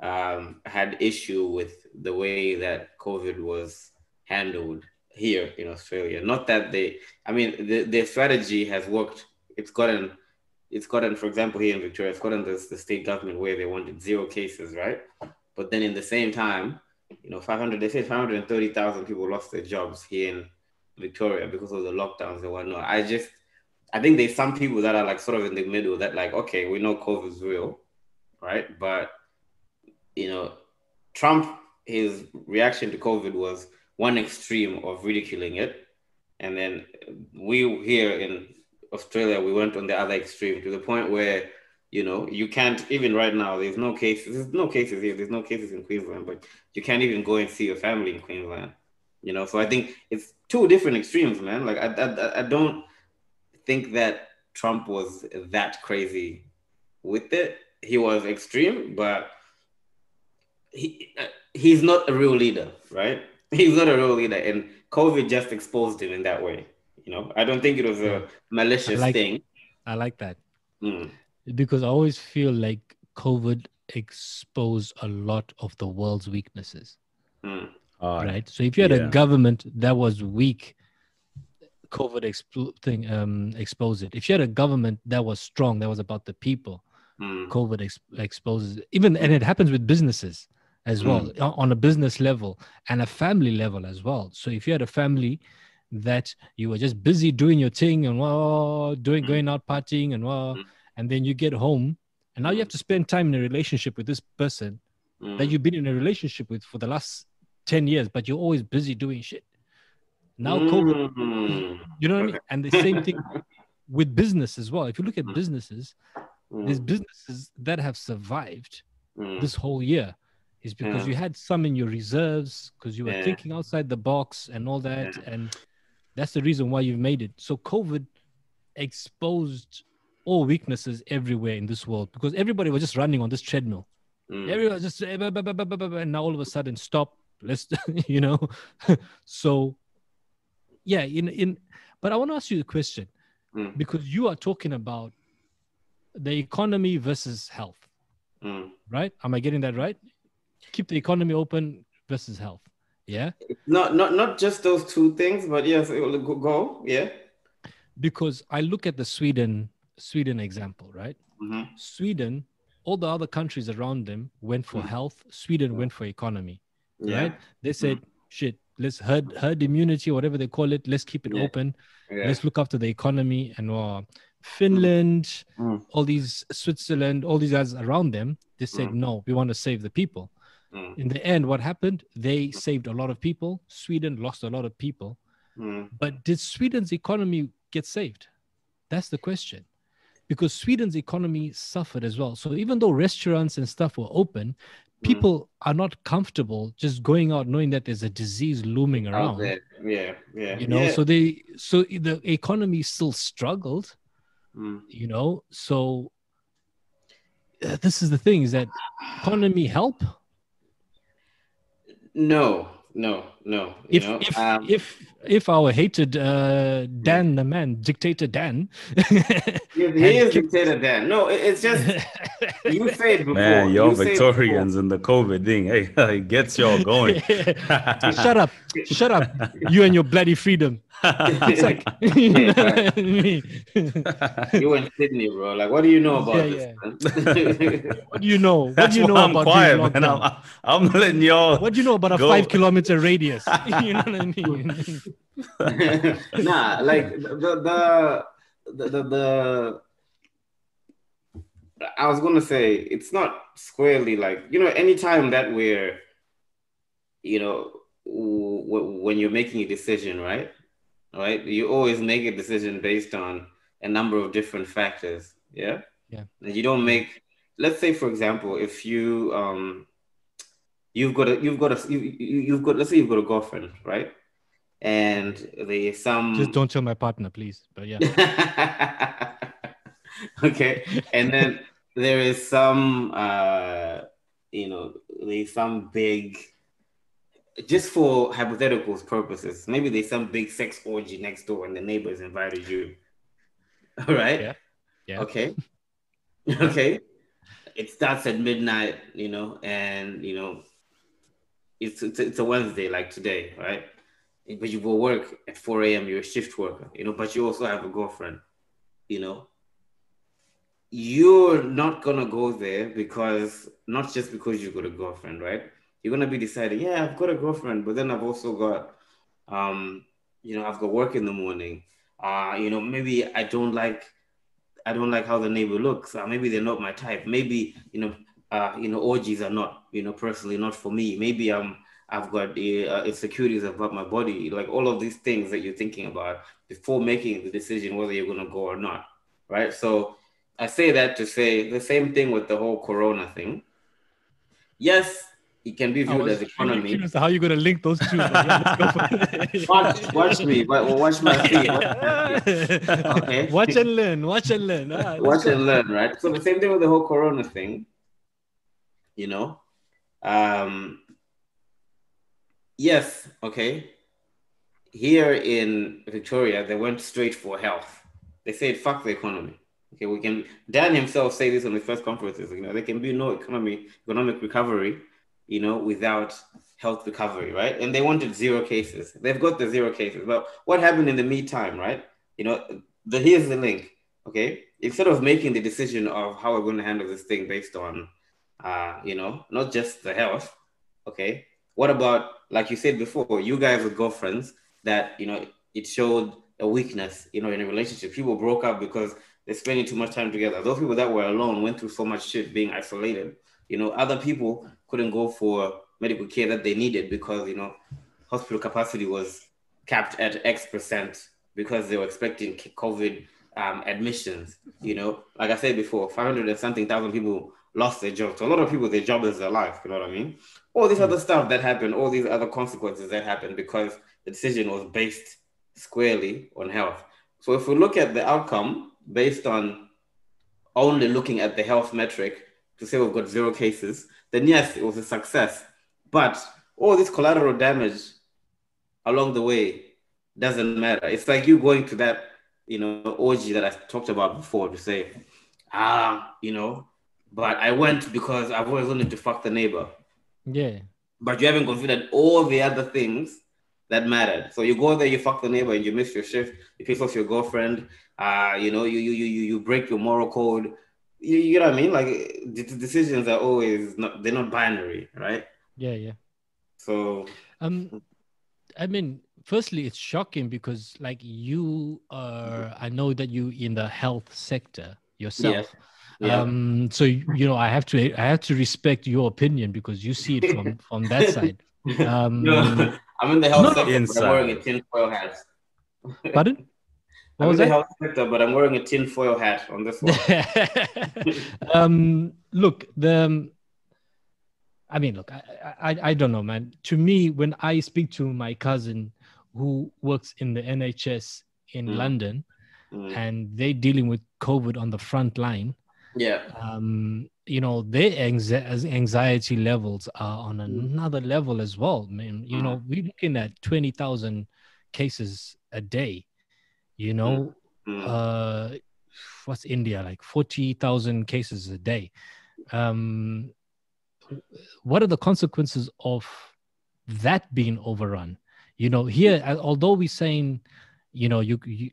um, had issue with the way that COVID was handled here in Australia. Not that they, I mean, the, their strategy has worked. It's gotten it's gotten, for example, here in Victoria, it's gotten this, the state government where they wanted zero cases, right? But then in the same time, you know, 500, they said 530,000 people lost their jobs here in Victoria because of the lockdowns and whatnot. I just, I think there's some people that are like sort of in the middle that like, okay, we know COVID's real, right? But, you know, Trump, his reaction to COVID was one extreme of ridiculing it. And then we here in Australia, we went on the other extreme to the point where, you know, you can't even right now, there's no cases, there's no cases here, there's no cases in Queensland, but you can't even go and see your family in Queensland. You know, so I think it's two different extremes, man. Like I, I, I don't think that Trump was that crazy with it. He was extreme, but he uh, he's not a real leader, right? He's not a real leader, and COVID just exposed him in that way. You know, I don't think it was a malicious I like- thing. I like that. Mm. because I always feel like COVID exposed a lot of the world's weaknesses, Mm. Alright. right? So if you had yeah. a government that was weak, COVID expl- thing um, exposed it. If you had a government that was strong, that was about the people, Mm. COVID ex- exposes even, and it happens with businesses as well o- on a business level and a family level as well. So if you had a family that you were just busy doing your thing and well, doing Mm. going out partying and well, Mm. and then you get home and now you have to spend time in a relationship with this person Mm. that you've been in a relationship with for the last 10 years, but you're always busy doing shit. Now COVID, Mm. you know what I mean? And the same thing with business as well. If you look at businesses, there's businesses that have survived this whole year is because Yeah. you had some in your reserves because you were Yeah. thinking outside the box and all that Yeah. and that's the reason why you've made it so covid exposed all weaknesses everywhere in this world because everybody was just running on this treadmill Mm. everyone was just and now all of a sudden stop let's you know so yeah in in but i want to ask you a question Mm. because you are talking about the economy versus health Mm. right? Am I getting that right? Keep the economy open versus health. Yeah. Not not not just those two things, but yes, it will go. Yeah. Because I look at the Sweden Sweden example, right? Mhm. Sweden, all the other countries around them went for Mhm. health. Sweden went for economy, Yeah. right? They said, shit, let's herd herd immunity, whatever they call it. Let's keep it Yeah. open. Yeah. Let's look after the economy and uh, Finland, Mm. all these Switzerland, all these guys around them, they said, Mm. no, we want to save the people. Mm. In the end, what happened? They saved a lot of people. Sweden lost a lot of people. Mm. But did Sweden's economy get saved? That's the question. Because Sweden's economy suffered as well. So even though restaurants and stuff were open, people are not comfortable just going out knowing that there's a disease looming around. Yeah, yeah. You know, yeah. so they so the economy still struggled. Mm. You know, so uh, this is the thing: is that economy help No, no, no. You if know, if, um, if if our hated uh, Dan the man dictator Dan he, he is dictator Dan. No, it, it's just you said before. Man, y'all you said Victorians and the COVID thing, hey, it gets y'all going. shut up shut up you and your bloody freedom it's like you know what I mean? in Sydney, bro. Like, what do you know about Yeah, this? man? what do you know what That's do you know I'm about quiet, being locked man. down? I'm, I'm letting y'all. what do you know about a Go. five kilometer radius you know what i mean nah, like the the the the, the I was gonna say it's not squarely like you know anytime that we're you know w- w- when you're making a decision right right? You always make a decision based on a number of different factors yeah? Yeah. and you don't make let's say for example if you um you've got a you've got a you, you- you've got let's say you've got a girlfriend right? And there's some just don't tell my partner please but yeah. Okay. And then there is some uh you know there's some big just for hypotheticals purposes maybe there's some big sex orgy next door and the neighbors invited you all right Yeah. Yeah. okay okay it starts at midnight you know and you know it's it's, it's a wednesday like today right but you go work at 4 a.m you're a shift worker you know but you also have a girlfriend you know you're not gonna go there because not just because you've got a girlfriend, right? You're gonna be deciding, yeah, I've got a girlfriend, but then I've also got, um, you know, I've got work in the morning. Uh, you know, maybe I don't like, I don't like how the neighbor looks. Uh, maybe they're not my type. Maybe you know, uh, you know, orgies are not, you know, personally not for me. Maybe I'm, I've got uh, insecurities about my body. Like all of these things that you're thinking about before making the decision whether you're gonna go or not, right? So I say that to say the same thing with the whole Corona thing. Yes, it can be viewed as economy. how you gonna link those two yeah, let's go. Watch, watch me, but watch my feet. Okay. watch and learn watch and learn Ah, watch and learn, right? So the same thing with the whole Corona thing. You know, um, yes, okay. Here in Victoria, they went straight for health. They said, "Fuck the economy." Okay, we can. Dan himself say this on his first conferences. You know, there can be no economy, economic recovery, you know, without health recovery, right? And they wanted zero cases. They've got the zero cases. But what happened in the meantime, right? You know, the here's the link. Okay, instead of making the decision of how we're going to handle this thing based on, uh, you know, not just the health. Okay, what about like you said before, you guys with girlfriends that you know it showed a weakness, you know, in a relationship. People broke up because they're spending too much time together. Those people that were alone went through so much shit being isolated. You know, other people couldn't go for medical care that they needed because you know hospital capacity was capped at X percent because they were expecting COVID um, admissions. You know, like I said before, 500 and something thousand people lost their jobs. So a lot of people, their job is their life. You know what I mean? All this other stuff that happened, all these other consequences that happened because the decision was based squarely on health. So if we look at the outcome based on only looking at the health metric to say we've got zero cases, then yes, it was a success. But all this collateral damage along the way doesn't matter. It's like you going to that, you know, orgy that I talked about before to say, ah, you know, but I went because I've always wanted to fuck the neighbor. yeah But you haven't considered all the other things that mattered. So you go there, you fuck the neighbor, and you miss your shift. You piss off your girlfriend. Uh, you know, you you you you break your moral code. You, you know what I mean? Like the the decisions are always not they're not binary, right? yeah yeah So Um, I mean, firstly, it's shocking because like you are, I know that you in the health sector yourself. yeah, Um, so you know, I have to I have to respect your opinion because you see it from from that side. Um, no, I'm in the health sector, but. I'm wearing a tinfoil hat. pardon? What I'm was that? health sector, but I'm wearing a tinfoil hat on this one. um, look, the I mean, look, I, I I don't know, man. To me, when I speak to my cousin who works in the NHS in Mm. London Mm. and they're dealing with COVID on the front line, Yeah. um, you know, their anxi- anxiety levels are on another level as well. Man, you know, we're looking at twenty thousand cases a day. You know, Mm. uh what's india like 40,000 cases a day um what are the consequences of that being overrun you know here although we're saying you know you, you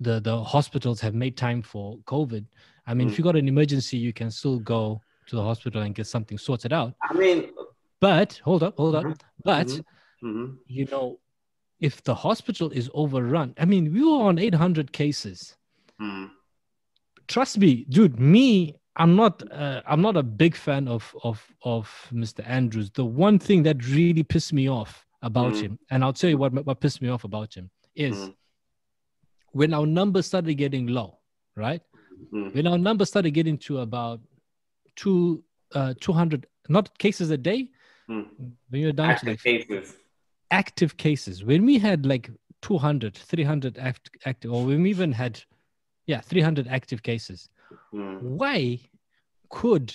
the the hospitals have made time for covid i mean if Mm. you got an emergency you can still go to the hospital and get something sorted out I mean, but hold up hold up Mhm. but Mhm. mhm. you know if the hospital is overrun i mean we were on 800 cases Mm. trust me, dude. Me, I'm not. Uh, I'm not a big fan of of of Mr. Andrews. The one thing that really pissed me off about Mm. him, and I'll tell you what what pissed me off about him is Mm. when our numbers started getting low, right? Mm. When our numbers started getting to about two uh 200 not cases a day, Mm. when you're down to like cases. Active cases when we had like 200 300 act, active or when we even had yeah 300 active cases Mm. why could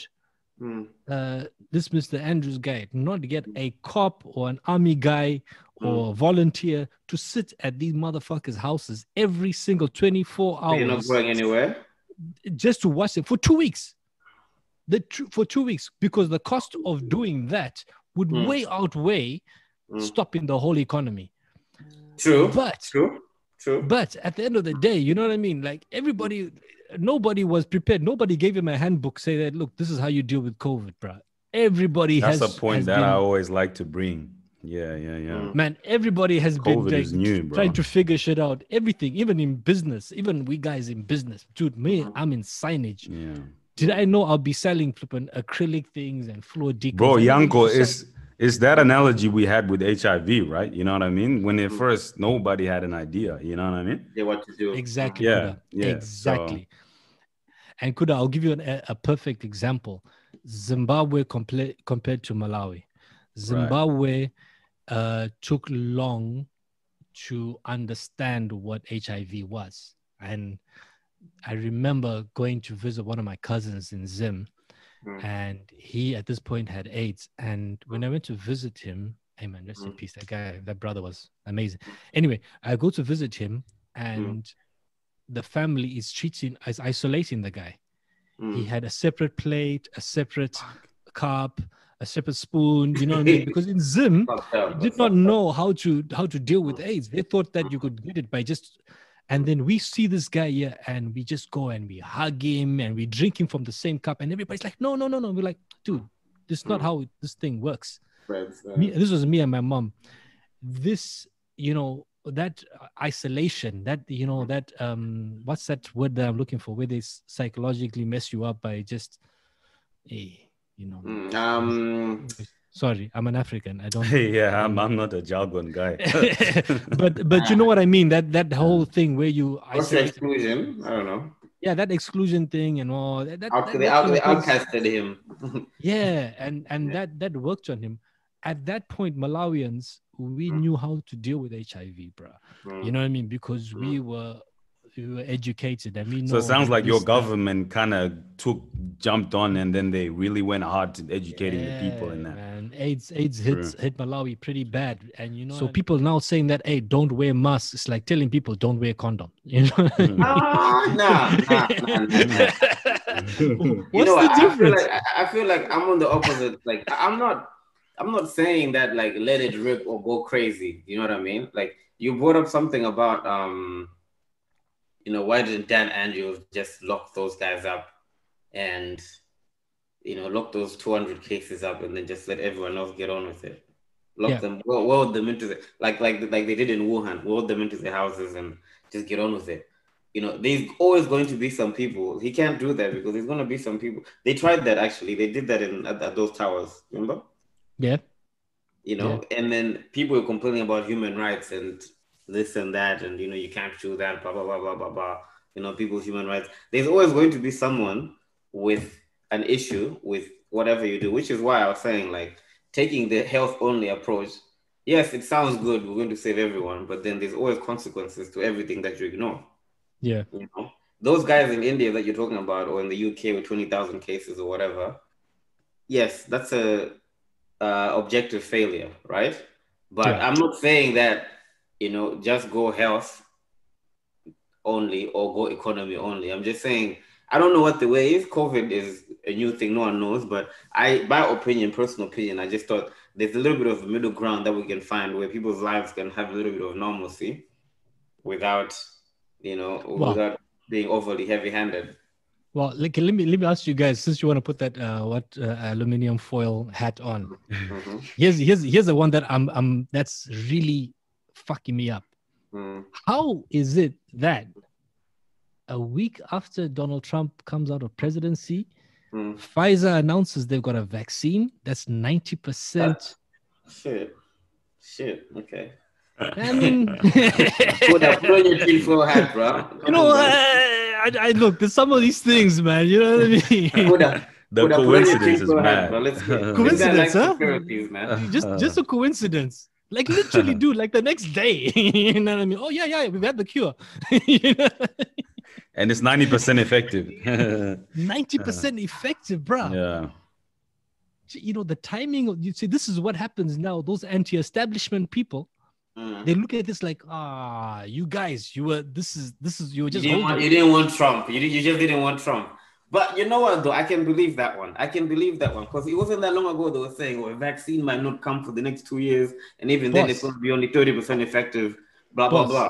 Mm. uh, this Mr. Andrews guy not get a cop or an army guy or a volunteer to sit at these motherfuckers' houses every single 24 hours? You're not going anywhere. just to watch them for two weeks? The for two weeks because the cost of doing that would Mm. way outweigh Mm. stopping the whole economy. True. But True. True. but at the end of the day, you know what I mean? Like everybody, nobody was prepared. Nobody gave him a handbook say that look, this is how you deal with COVID, bro. Everybody That's has a point has that been- I always like to bring. Yeah, yeah, yeah. Mm. man. Everybody has been COVID like, is new, bro. trying to figure shit out. Everything, even in business, even we guys in business, dude. Me, Mhm. I'm in signage. Yeah. Did I know I'll be selling flipping acrylic things and floor decals? Bro, and Yanko everything? is is that analogy we had with HIV, right? You know what I mean? When at Mm. first nobody had an idea, you know what I mean? Yeah, what to do. Exactly. Yeah, Kuda. yeah, so- Exactly. And Kuda, I'll give you an, a, a perfect example. Zimbabwe compla- compared to Malawi. Zimbabwe uh, took long to understand what HIV was. And I remember going to visit one of my cousins in Zim, Mm. and he at this point had AIDS. And when I went to visit him, hey man, rest in Mm. peace. That guy, that brother was amazing. Anyway, I go to visit him, Mm. and the family is treating, is isolating the guy. Mm. He had a separate plate, a separate cup, a separate spoon. You know what I mean? Because in Zim, did not know how to how to deal with AIDS. They thought that you could get it by just and then we see this guy here and we just go and we hug him and we drink him from the same cup and everybody's like, no, no, no, no. We're like, dude, this is not how this thing works. Friends, uh, Me, this was me and my mom. This, you know, that isolation, that you know, that um, what's that word that I'm looking for? Where they psychologically mess you up by just, hey, you know. mm, um, Sorry, I'm an African. I don't. yeah, I'm, I'm not a jargon guy. but but you know what I mean that that whole thing where you what's the isolate, exclusion? I don't know. yeah that exclusion thing and all that, that, Out, that- they, that they outcasted him. yeah and and Yeah. that that worked on him at that point Malawians we Mm. knew how to deal with HIV bro Mm. you know what I mean because Mm. we were we were educated and we know so it sounds like your stuff- government kind of took jumped on and then they really went hard to educating the people in that. man. AIDS AIDS hits True. hit Malawi pretty bad, and you know. So people now saying that, hey, don't wear masks. It's like telling people don't wear condom. You know. Mm. Ah, nah, nah, nah, nah, nah. You What's know, the I- I feel difference? like I I feel like I'm on the opposite. Like I- I'm not, I'm not saying that like let it rip or go crazy. You know what I mean? Like you brought up something about um, you know, why didn't Dan Andrews just lock those guys up and you know lock those 200 cases up and then just let everyone else get on with it? Lock Yeah. them, wel- weld them into the like like like they did in Wuhan, weld them into their houses and just get on with it you know, there's always going to be some people. He can't do that because there's going to be some people. They tried that actually. They did that in at, at those towers. Remember? yeah. You know, and then people were complaining about human rights and this and that, and you know, you can't do that. Blah blah blah blah blah blah. You know, people's human rights. There's always going to be someone with an issue with whatever you do, which is why I was saying like taking the health only approach. Yes, it sounds good. We're going to save everyone, but then there's always consequences to everything that you ignore. Yeah. You know, those guys in India that you're talking about, or in the UK with twenty thousand cases or whatever. Yes, that's a uh, objective failure, right? But Yeah. I'm not saying that you know just go health only or go economy only. I'm just saying I don't know what the way is. COVID is a new thing, no one knows. But I, my opinion, personal opinion, I just thought there's a little bit of a middle ground that we can find where people's lives can have a little bit of normalcy without, you know, Well- without being overly heavy-handed. Well, like, let me let me ask you guys since you want to put that uh, what uh, aluminium foil hat on. Mhm. Here's here's here's the one that I'm I'm that's really fucking me up. Mm. How is it that a week after Donald Trump comes out of presidency, Mm. Pfizer announces they've got a vaccine that's 90%. Shit. Shit. Okay. I mean, Put that put your tinfoil hat, bro. you know, I, I, I look, there's some of these things, man. You know what I mean? Put that- The put that- put on your coincidence is tinfoil hat, Let's get- Coincidence, this guy likes huh? man. just just a coincidence. Like literally, dude, like the next day. you know what I mean? Oh yeah, yeah, we've had the cure. you know? and it's 90% effective. 90% effective, bro. yeah. You know, the timing of you see, this is what happens now. Those anti-establishment people, Mm. they look at this like, ah, you guys, you were this is this is you were You just didn't, want, you didn't want Trump. You, you just didn't want Trump. But you know what, though? I can believe that one. I can believe that one because it wasn't that long ago they were saying, oh, a vaccine might not come for the next two years. And even then, it's going to be only 30% effective, blah, blah, Boss. blah.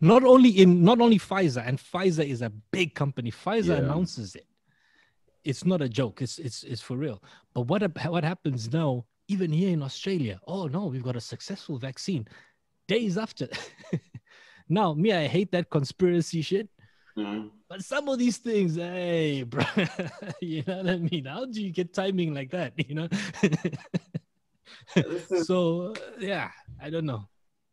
Not only in not only Pfizer, and Pfizer is a big company. Pfizer Yeah. announces it. It's not a joke. It's it's it's for real. But what what happens now? Even here in Australia, oh no, we've got a successful vaccine. Days after, now me, I hate that conspiracy shit. Mm. But some of these things, hey, bro, you know what I mean? How do you get timing like that? You know. Is- so yeah, I don't know.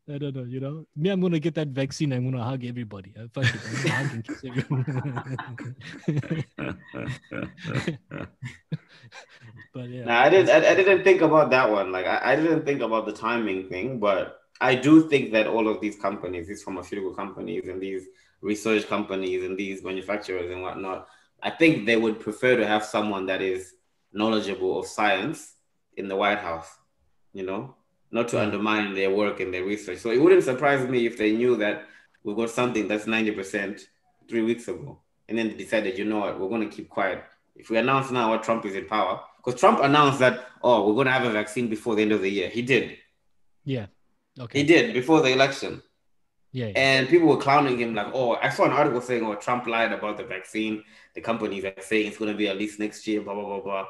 I don't know. You know, me, I'm gonna get that vaccine. I'm gonna hug everybody. Uh, fuck it, I'm gonna hug and kiss everyone. but yeah, Nah, I didn't. I, I didn't think about that one. Like, I, I didn't think about the timing thing. But I do think that all of these companies, these pharmaceutical companies, and these research companies, and these manufacturers and whatnot, I think they would prefer to have someone that is knowledgeable of science in the White House. You know, not to Yeah. undermine their work and their research. So it wouldn't surprise me if they knew that we got something that's ninety percent three weeks ago, and then decided, you know what, we're going to keep quiet. If we announce now what Trump is in power, because Trump announced that, oh, we're going to have a vaccine before the end of the year. He did. yeah, okay, He did before the election. Yeah, yeah. And people were clowning him like, oh, I saw an article saying, oh, Trump lied about the vaccine. The companies are saying it's going to be at least next year, blah, blah, blah, blah.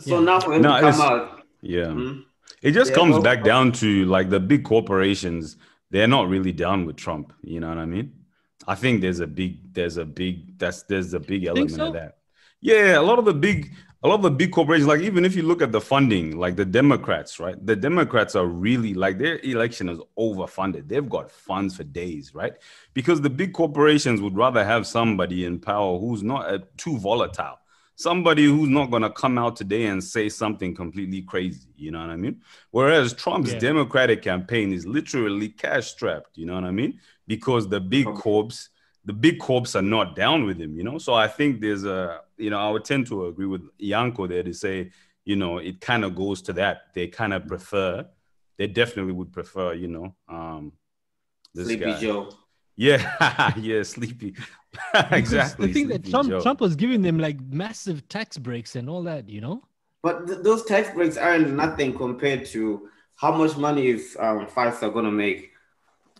So Yeah. now for him No, to come it's- out, Yeah. hmm, It just Yeah, comes well- back down to like the big corporations, they're not really down with Trump. You know what I mean? I think there's a big, there's a big, that's there's a big element so? of that. Yeah, a lot of the big, a lot of the big corporations, like even if you look at the funding, like the Democrats, right? The Democrats are really like their election is overfunded. They've got funds for days, right? Because the big corporations would rather have somebody in power who's not uh, too volatile somebody who's not going to come out today and say something completely crazy. You know what I mean? Whereas Trump's Yeah. Democratic campaign is literally cash strapped. You know what I mean? Because the big corps, the big corps are not down with him. You know, so I think there's a, you know, I would tend to agree with Yanko there to say, you know, it kind of goes to that. They kind of prefer, they definitely would prefer, you know, um, this Sleepy guy. Joe. Yeah, yeah, sleepy. Exactly. The thing that Trump Joe. Trump was giving them like massive tax breaks and all that. You know. But th- those tax breaks aren't nothing compared to how much money is um, Pfizer going to make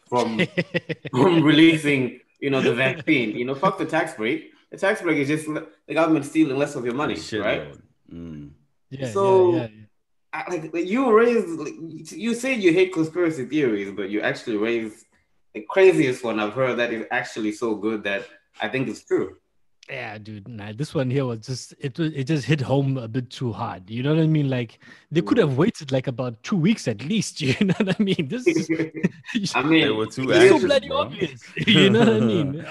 from from releasing, you know, the vaccine. You know, fuck the tax break. The tax break is just the government stealing less of your money, Shit, right? Mm. yeah, So- yeah, yeah, yeah. I, like like, you raised, like, you say you hate conspiracy theories, but you actually raised the craziest one I've heard that is actually so good that I think it's true. Yeah, dude. Nah, this one here was just it. was- It just hit home a bit too hard. You know what I mean? Like they could have waited like about two weeks at least. You know what I mean? This is I mean, They were too it's so bloody bro. obvious. You know what I mean?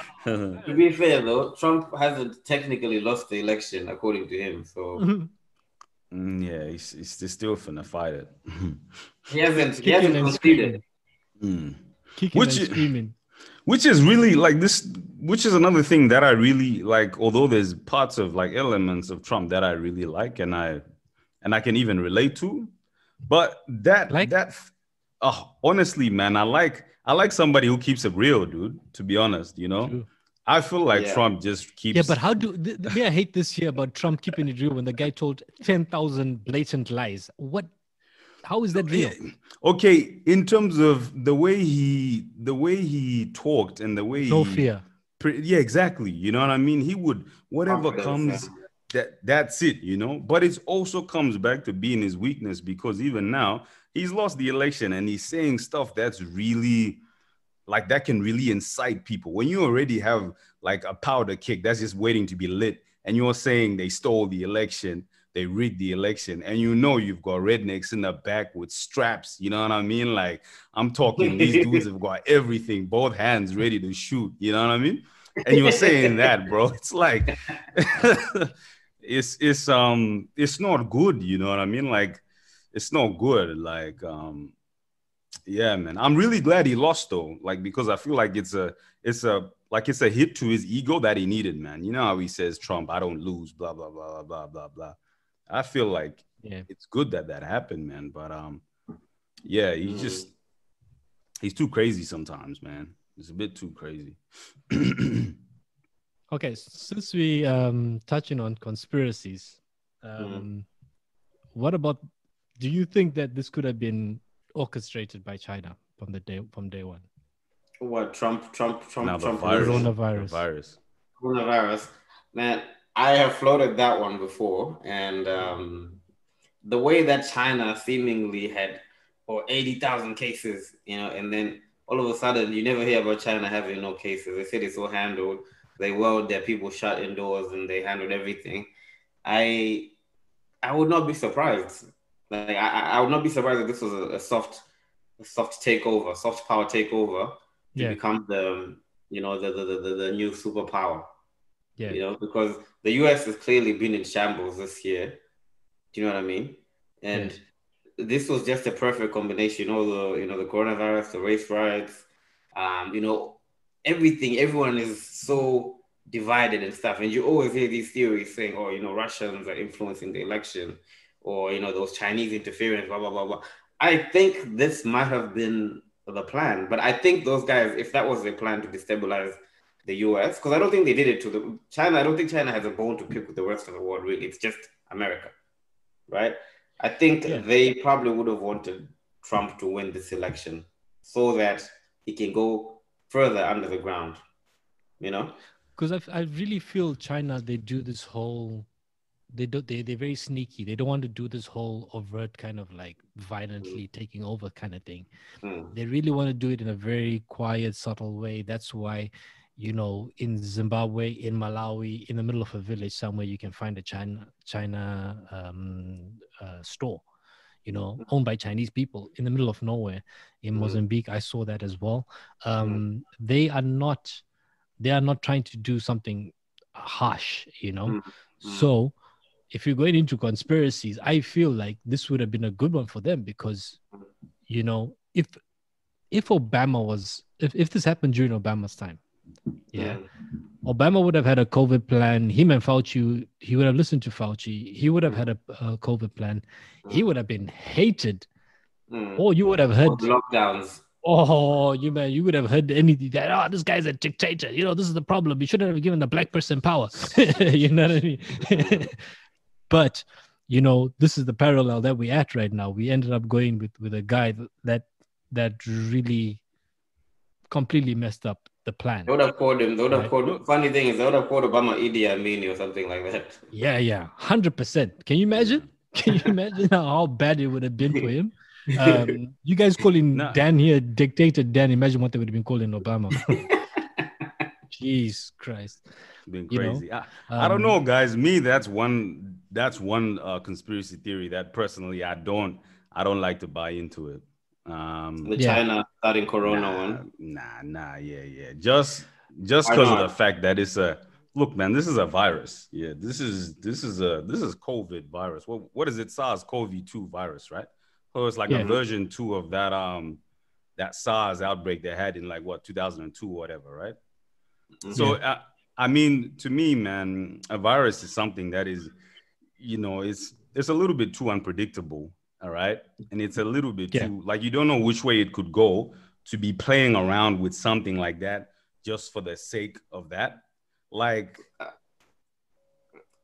to be fair though, Trump hasn't technically lost the election according to him. So Mm, yeah, he's, he's he's still finna fight it. he hasn't he Kicking hasn't conceded. Mm. Kicking Which and i- screaming. Which is really like this which is another thing that i really like although there's parts of like elements of trump that i really like and i and i can even relate to but that Like? that oh honestly man i like i like somebody who keeps it real dude to be honest you know True. i feel like Yeah. trump just keeps Yeah, but how do the, the way I hate this here about Trump keeping it real when the guy told ten thousand blatant lies? What? How is that real? Okay, in terms of the way he the way he talked and the way No he, fear. Pre- yeah, exactly. You know what I mean? He would whatever comes that that's it, you know. But it also comes back to being his weakness because even now he's lost the election and he's saying stuff that's really like that can really incite people. When you already have like a powder kick that's just waiting to be lit, and you're saying they stole the election, they rigged the election, and you know you've got rednecks in the back with straps. You know what I mean? Like I'm talking, these dudes have got everything, both hands ready to shoot. You know what I mean? And you're saying that, bro. It's like it's it's um it's not good. You know what I mean? Like it's not good. Like um yeah, man. I'm really glad he lost though, like because I feel like it's a it's a like it's a hit to his ego that he needed, man. You know how he says Trump, I don't lose, blah blah blah blah blah blah. I feel like Yeah. it's good that that happened, man. But um, yeah, he Mm. just he's too crazy sometimes, man. It's a bit too crazy. Okay, since we um touching on conspiracies, Mm-hmm. um, what about? Do you think that this could have been orchestrated by China from the day from day one? What Trump, Trump, Trump, now the Trump, virus, Coronavirus. the virus. coronavirus. Man, I have floated that one before, and um, the way that China seemingly had or eighty thousand cases, you know, and then all of a sudden you never hear about China having no cases. They said it's all handled. They weld their people shut indoors, and they handled everything. I I would not be surprised. Like I, I would not be surprised if this was a, a soft, a soft takeover, soft power takeover to Yeah, become the you know the, the, the, the new superpower yeah, you know, because the US has clearly been in shambles this year. Do you know what I mean? And this was just a perfect combination. All the you know the coronavirus, the race riots, um, you know, everything. Everyone is so divided and stuff. And you always hear these theories saying, "Oh, you know, Russians are influencing the election," or you know, those Chinese interference, blah blah blah blah. I think this might have been the plan, but I think those guys, if that was their plan to destabilize the US, because I don't think they did it to the China. I don't think China has a bone to pick with the rest of the world. Really, it's just America, right? I think Yeah. they probably would have wanted Trump to win this election so that he can go further under the ground. You know, because I, I really feel China they do this whole they do they they're very sneaky. They don't want to do this whole overt kind of like violently taking over kind of thing. Mm. They really want to do it in a very quiet, subtle way. That's why, you know, in Zimbabwe, in Malawi, in the middle of a village somewhere, you can find a China China um, uh, store, you know, owned by Chinese people in the middle of nowhere. In Mhm. Mozambique, I saw that as well. Um, They are not, they are not trying to do something harsh, you know. Mhm. So, if you're going into conspiracies, I feel like this would have been a good one for them because, you know, if if Obama was if, if this happened during Obama's time, yeah, Mm. Obama would have had a COVID plan. Him and Fauci, he would have listened to Fauci. He would have had a, a COVID plan. He would have been hated. Mm. Or you would have heard, lockdowns. oh, you man, you would have heard anything that, oh, this guy's a dictator. You know, this is the problem. You shouldn't have given the black person power. you know what I mean? but, you know, this is the parallel that we're at right now. We ended up going with, with a guy that, that really completely messed up the plan. They would have called him. They would have Right. called. Funny thing is, they would have called Obama Idi Amin or something like that. Yeah, yeah, hundred percent. Can you imagine? Can you imagine how, how bad it would have been for him? Um, you guys calling Nah. Dan here dictator Dan? Imagine what they would have been calling Obama. Jeez Christ. been you know, crazy. I, I don't Um, know, guys. Me, that's one. That's one uh, conspiracy theory that personally I don't. I don't like to buy into it. Um, The Yeah. China starting Corona nah, one. Nah, nah, yeah, yeah. Just just because of the fact that it's a look, man. This is a virus. Yeah, this is this is a this is COVID virus. What what is it? SARS-CoV-2 virus, right? So it's like Yeah. a version two of that um that SARS outbreak they had in like what 2002 or whatever, right? So I, I mean, to me, man, a virus is something that is, you know, it's it's a little bit too unpredictable, all right, and it's a little bit Yeah. too like you don't know which way it could go. To be playing around with something like that just for the sake of that, like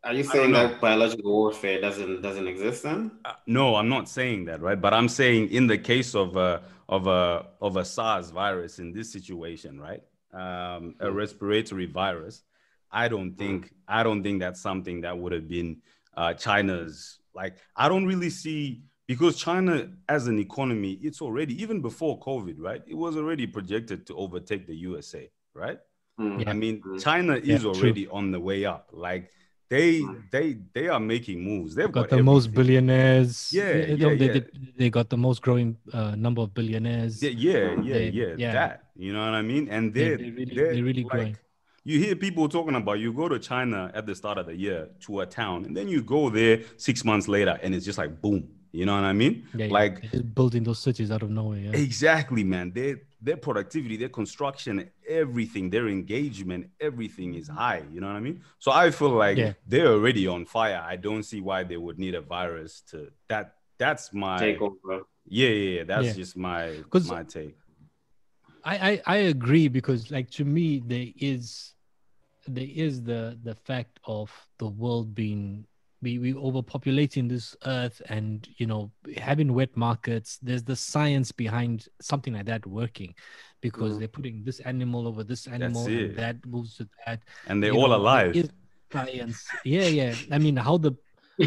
Are you saying that biological warfare doesn't doesn't exist then? Uh, no, I'm not saying that, right? But I'm saying in the case of a of a of a SARS virus in this situation, right? Um, a respiratory virus. I don't think I don't think that's something that would have been uh, China's. Like I don't really see because China as an economy, it's already even before COVID, right? It was already projected to overtake the USA, right? Hmm. Yeah. I mean, Mm. China Yeah, is true. already on the way up. Like they Mm. they they are making moves. They've got got, the most billionaires. Yeah, they, yeah, they, yeah. They, they got the most growing uh, number of billionaires. Yeah, yeah, yeah, They- yeah, yeah. That you know what I mean? And They- they're they really- they're they're really like, growing. You hear people talking about you go to China at the start of the year to a town, and then you go there six months later, and it's just like boom. You know what I mean? Yeah, yeah. like They're just building those cities out of nowhere. Yeah. exactly, man. Their their productivity, their construction, everything, their engagement, everything is high. You know what I mean? So I feel like Yeah. they're already on fire. I don't see why they would need a virus to that. That's my Take over. yeah, yeah, yeah. That's Yeah. just my 'Cause- my take. I, I I agree because like to me there is there is the the fact of the world being we we overpopulating this earth and you know having wet markets there's the science behind something like that working because Mhm. they're putting this animal over this animal and that moves to that And they're you all know, alive. science yeah yeah i mean how the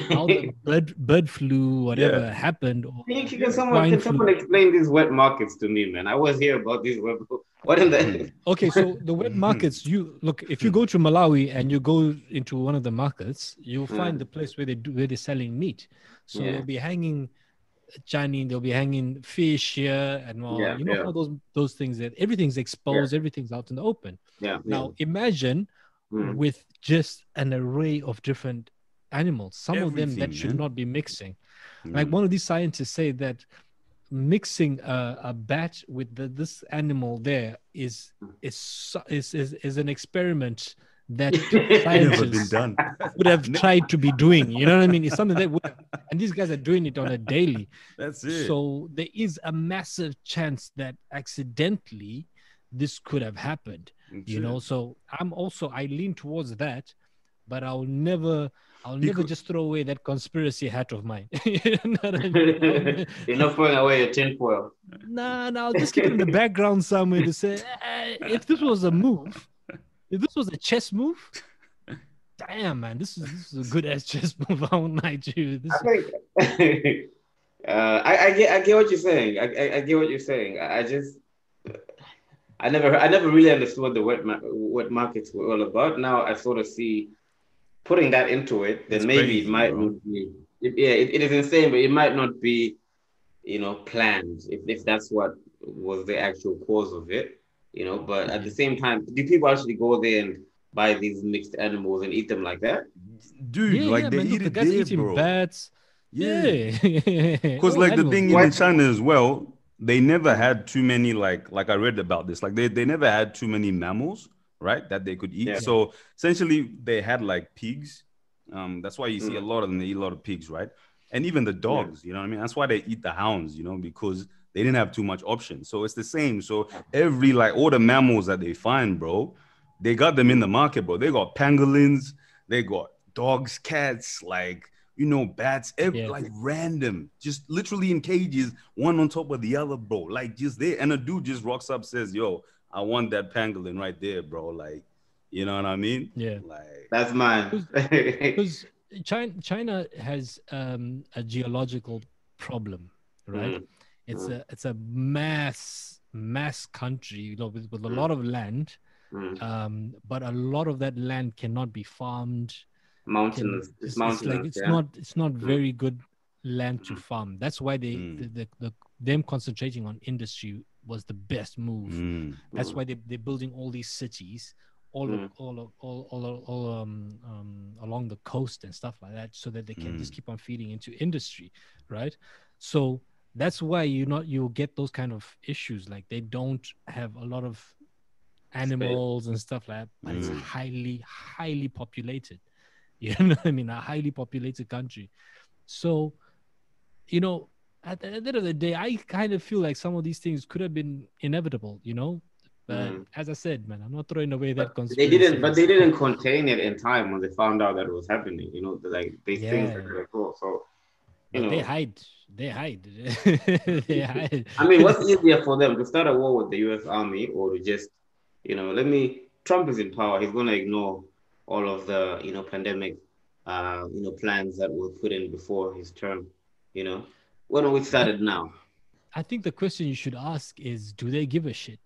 how the bird bird flu whatever happened or Can, you- can someone swine can flu. someone explain these wet markets to me, man? I was here about these wet. What in the? Okay, so the wet markets, you look if you go to Malawi and you go into one of the markets, you'll find Mm. the place where they do where they're selling meat. So Yeah. they'll be hanging Chinese, they'll be hanging fish here and all. Yeah, you know yeah. how those those things that everything's exposed, everything's out in the open. Yeah. Now imagine Mm. with just an array of different animals, some of them that Everything, should man. not be mixing. Like Mm. one of these scientists say that mixing a, a bat with the, this animal there is is is is, is an experiment that never been scientists done. would have tried to be doing. You know what I mean? It's something that would, and these guys are doing it on a daily. That's it. So there is a massive chance that accidentally this could have happened. That's You it. know, so I'm also I lean towards that, but I'll never. I'll never just throw away that conspiracy hat of mine. you know I mean? You're not throwing away your tinfoil. Nah, nah, I'll just keep it in the background somewhere to say, eh, if this was a move, if this was a chess move, damn man, this is this is a good ass chess move. I won't lie to you. This, I think uh, I, I get I get what you're saying. I, I, I get what you're saying. I, I just I never I never really understood what the wet ma- wet markets were all about. Now I sort of see putting that into it. Then It's maybe crazy, it might bro. not be. It, yeah, it, it is insane, but it might not be, you know, planned. If if that's what was the actual cause of it, you know. But at the same time, do people actually go there and buy these mixed animals and eat them like that? dude, yeah, like yeah, they man, look, eat the it guy's there, eating bro. bats. Yeah, Yeah, because All like the thing Why- in China as well, they never had too many like like I read about this. Like they they never had too many mammals, right? That they could eat. Yeah. So essentially, they had like pigs. Um, that's why you see a Mm. lot of them. They eat a lot of pigs, right? And even the dogs. You know what I mean? That's why they eat the hounds. You know because they didn't have too much options. So it's the same. So every like all the mammals that they find, bro, they got them in the market, bro. They got pangolins, they got dogs, cats, like you know, bats, every, Yeah. like random, just literally in cages, one on top of the other, bro. Like just there. And a dude just rocks up, says, Yo, I want that pangolin right there, bro. Like, you know what I mean? Yeah. Like That's mine. because China China has um, a geological problem, right? Mm. It's Mm. a it's a mass mass country, you know, with, with a Mm. lot of land, Mm. um, but a lot of that land cannot be farmed. can- Mountainous. It's, it's, it's mountainous. like it's yeah. not it's not Mm. very good land to farm. That's why they Mm. the, the, the them concentrating on industry was the best move. Mm. That's Mm. why they they're building all these cities all Mm. of, all all all all um, um along the coast and stuff like that, so that they can just Mm. keep on feeding into industry, right? So that's why you not you'll get those kind of issues like they don't have a lot of animals and stuff like that, but it's Mm. highly highly populated. You know what I mean? A highly populated country. So, you know, at the end of the day, I kind of feel like some of these things could have been inevitable, you know. But Mm. as I said, man, I'm not throwing away that But they didn't, but they didn't contain it in time when they found out that it was happening. You know, like these things Yeah. are very cool. So, you But they hide. They hide. they hide. I mean, what's easier for them to start a war with the U.S. Army or to just, you know, let me. Trump is in power. He's gonna ignore all of the, you know, pandemic, uh, you know, plans that were put in before his term. You know, why don't we start it now? I think the question you should ask is, do they give a shit?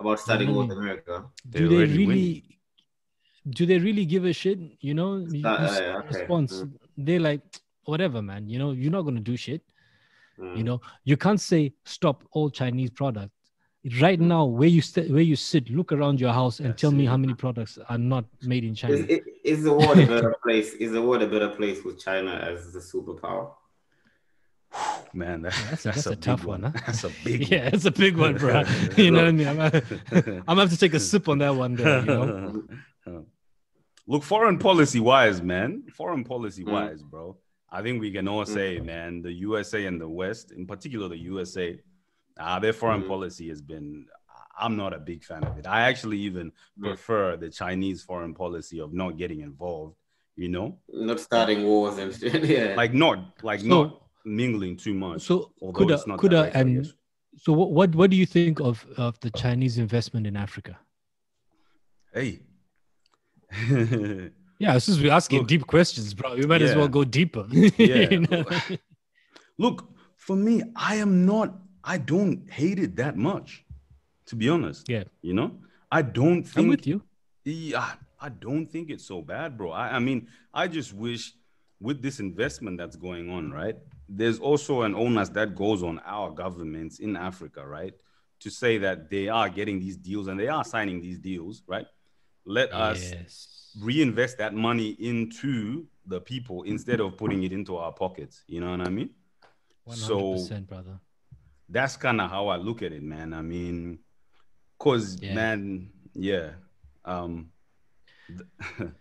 About starting war with. America. They do they already win. really? Do they really give a shit? You know, you, you Uh, s- okay. response. Mm. They're like, whatever, man. You know, you're not gonna do shit. Mm. You know, you can't say stop all Chinese products. Right Mm. now, where you st- where you sit, look around your house and That's tell me it. how many products are not made in China. Is, is, is the world a better place? Is the world a better place with China as the superpower? Man, that, that's that's, a- that's a, a tough big one, huh? That's a big one. yeah, it's a big one, bro. you know what I mean? I'm, gonna- I'm gonna have to take a sip on that one day. You know? Look, foreign policy wise, man. Foreign policy Mm. wise, bro. I think we can all say, man, the USA and the West, in particular the USA, uh, their foreign Mm. policy has been. I'm not a big fan of it. I actually even Mm. prefer the Chinese foreign policy of not getting involved. You know, Not starting wars and shit. yeah. like not like So- not mingling too much. So could it's not could I and so what, what what do you think of of the Chinese investment in Africa? hey. Yeah, since we're asking Look. deep questions, bro, we might as well go deeper. Yeah. You know? Look, for me, I am not, I don't hate it that much, to be honest. Yeah. You know, I don't I'm think, with you. yeah, I don't think it's so bad, bro. I, I mean, I just wish with this investment that's going on, right? There's also an onus that goes on our governments in Africa, right? To say that they are getting these deals and they are signing these deals, right? Let us Yes. reinvest that money into the people instead of putting it into our pockets. You know what I mean? Hundred percent, brother. That's kind of how I look at it, man. I mean, cause Yeah. man, yeah. Um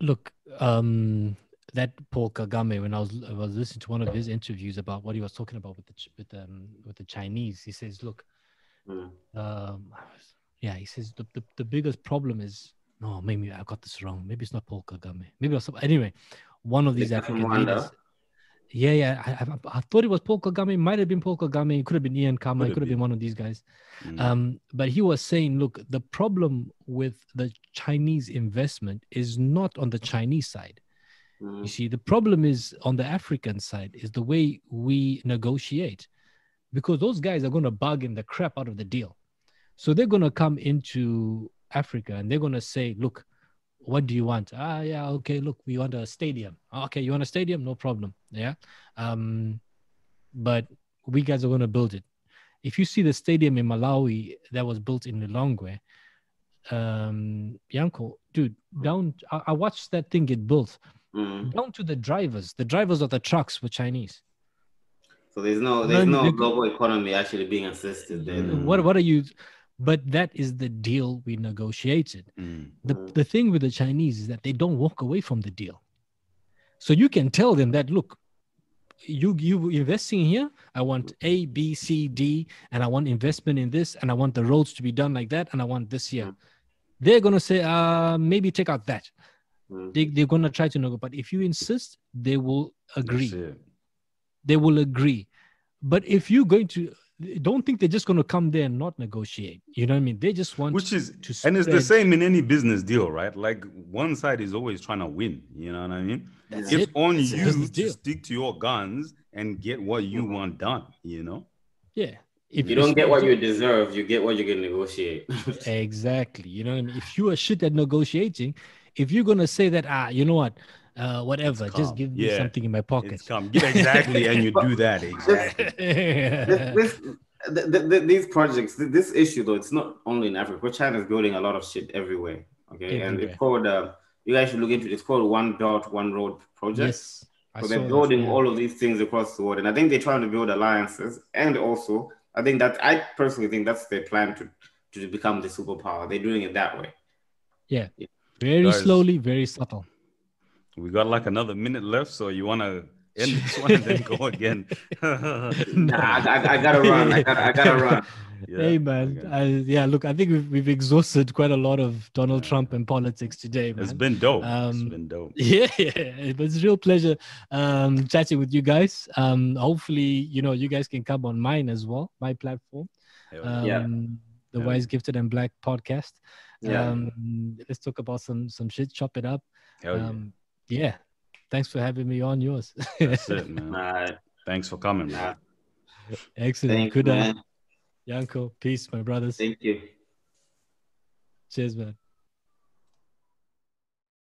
Look, um, that Paul Kagame, when I was I was listening to one of his interviews about what he was talking about with the Ch- with um with the Chinese, he says, look, Mm. um, yeah, he says the, the, the biggest problem is no, maybe I got this wrong. Maybe it's not Paul Kagame. Maybe it was some, anyway, one of these Is that from African Rwanda? leaders. Yeah, yeah. I, I, I thought it was Paul Kagame. Might have been Paul Kagame. It could have been Ian Khama. Could It could have been been. one of these guys. mm, Um, but he was saying, look, the problem with the Chinese investment is not on the Chinese side. You Mm. see, the problem is on the African side, is the way we negotiate, because those guys are going to bargain the crap out of the deal. So they're going to come into Africa and they're going to say, look, what do you want? Ah, yeah, okay, look, we want a stadium. "Ah, Okay, you want a stadium? No problem. Yeah. Um, but we guys are going to build it. If you see the stadium in Malawi that was built in Lilongwe, um, Yanko, dude, down, I, I watched that thing get built Mm. down to the drivers. The drivers of the trucks were Chinese. So there's no there's no global economy actually being assisted there. Mm. What what are you? But that is the deal we negotiated. mm, The the thing with the Chinese is that they don't walk away from the deal. So you can tell them that look, you you investing here. I want A B C D, and I want investment in this, and I want the roads to be done like that, and I want this here. Mm. They're gonna say, uh, maybe take out that. Mm. They they're gonna try to negotiate. But if you insist, they will agree. they will agree. But if you're going to, don't think they're just going to come there and not negotiate. You know what I mean? They just want Which is to and it's the same in any business deal, right? Like one side is always trying to win. You know what I mean? That's it's it. on It's a you business to stick to your guns and get what you Mhm. want done. You know? Yeah. If you don't get what you deserve, you get what you can negotiate. exactly, you know what I mean. If you are shit at negotiating, if you're gonna say that, ah, you know what, uh, whatever, just give me Yeah. something in my pocket. It's come. Yeah, exactly, and you do that exactly. this, this, th- th- th- these projects, this issue though, it's not only in Africa. But China's building a lot of shit everywhere. Okay, and it's called. Uh, you guys should look into it. It's called One Dot One Road project. yes, So saw they're that, building yeah. all of these things across the world, and I think they're trying to build alliances. And also, I think that I personally think that's their plan to to become the superpower. They're doing it that way. Yeah. Very Guys. slowly, very subtle. We got like another minute left, so you wanna end this one and then go again. Nah, I, I, I gotta run. I gotta, I gotta run. Yeah, hey man, okay. I, yeah. Look, I think we've, we've exhausted quite a lot of Donald Trump and politics today, man. It's been dope. it's Um, been dope. yeah, yeah, it was a real pleasure um, chatting with you guys. Um, hopefully, you know, you guys can come on mine as well, my platform, um, yeah. Yeah. the Yeah. Wise, Gifted, and Black podcast. Yeah. Um, let's talk about some some shit, chop it up. Hell yeah. Um, yeah. Thanks for having me on yours. That's it, man. Nah, Thanks for coming, man. Excellent. Thank you, Good man. Yanko. Peace, my brothers. Thank you. Cheers, man.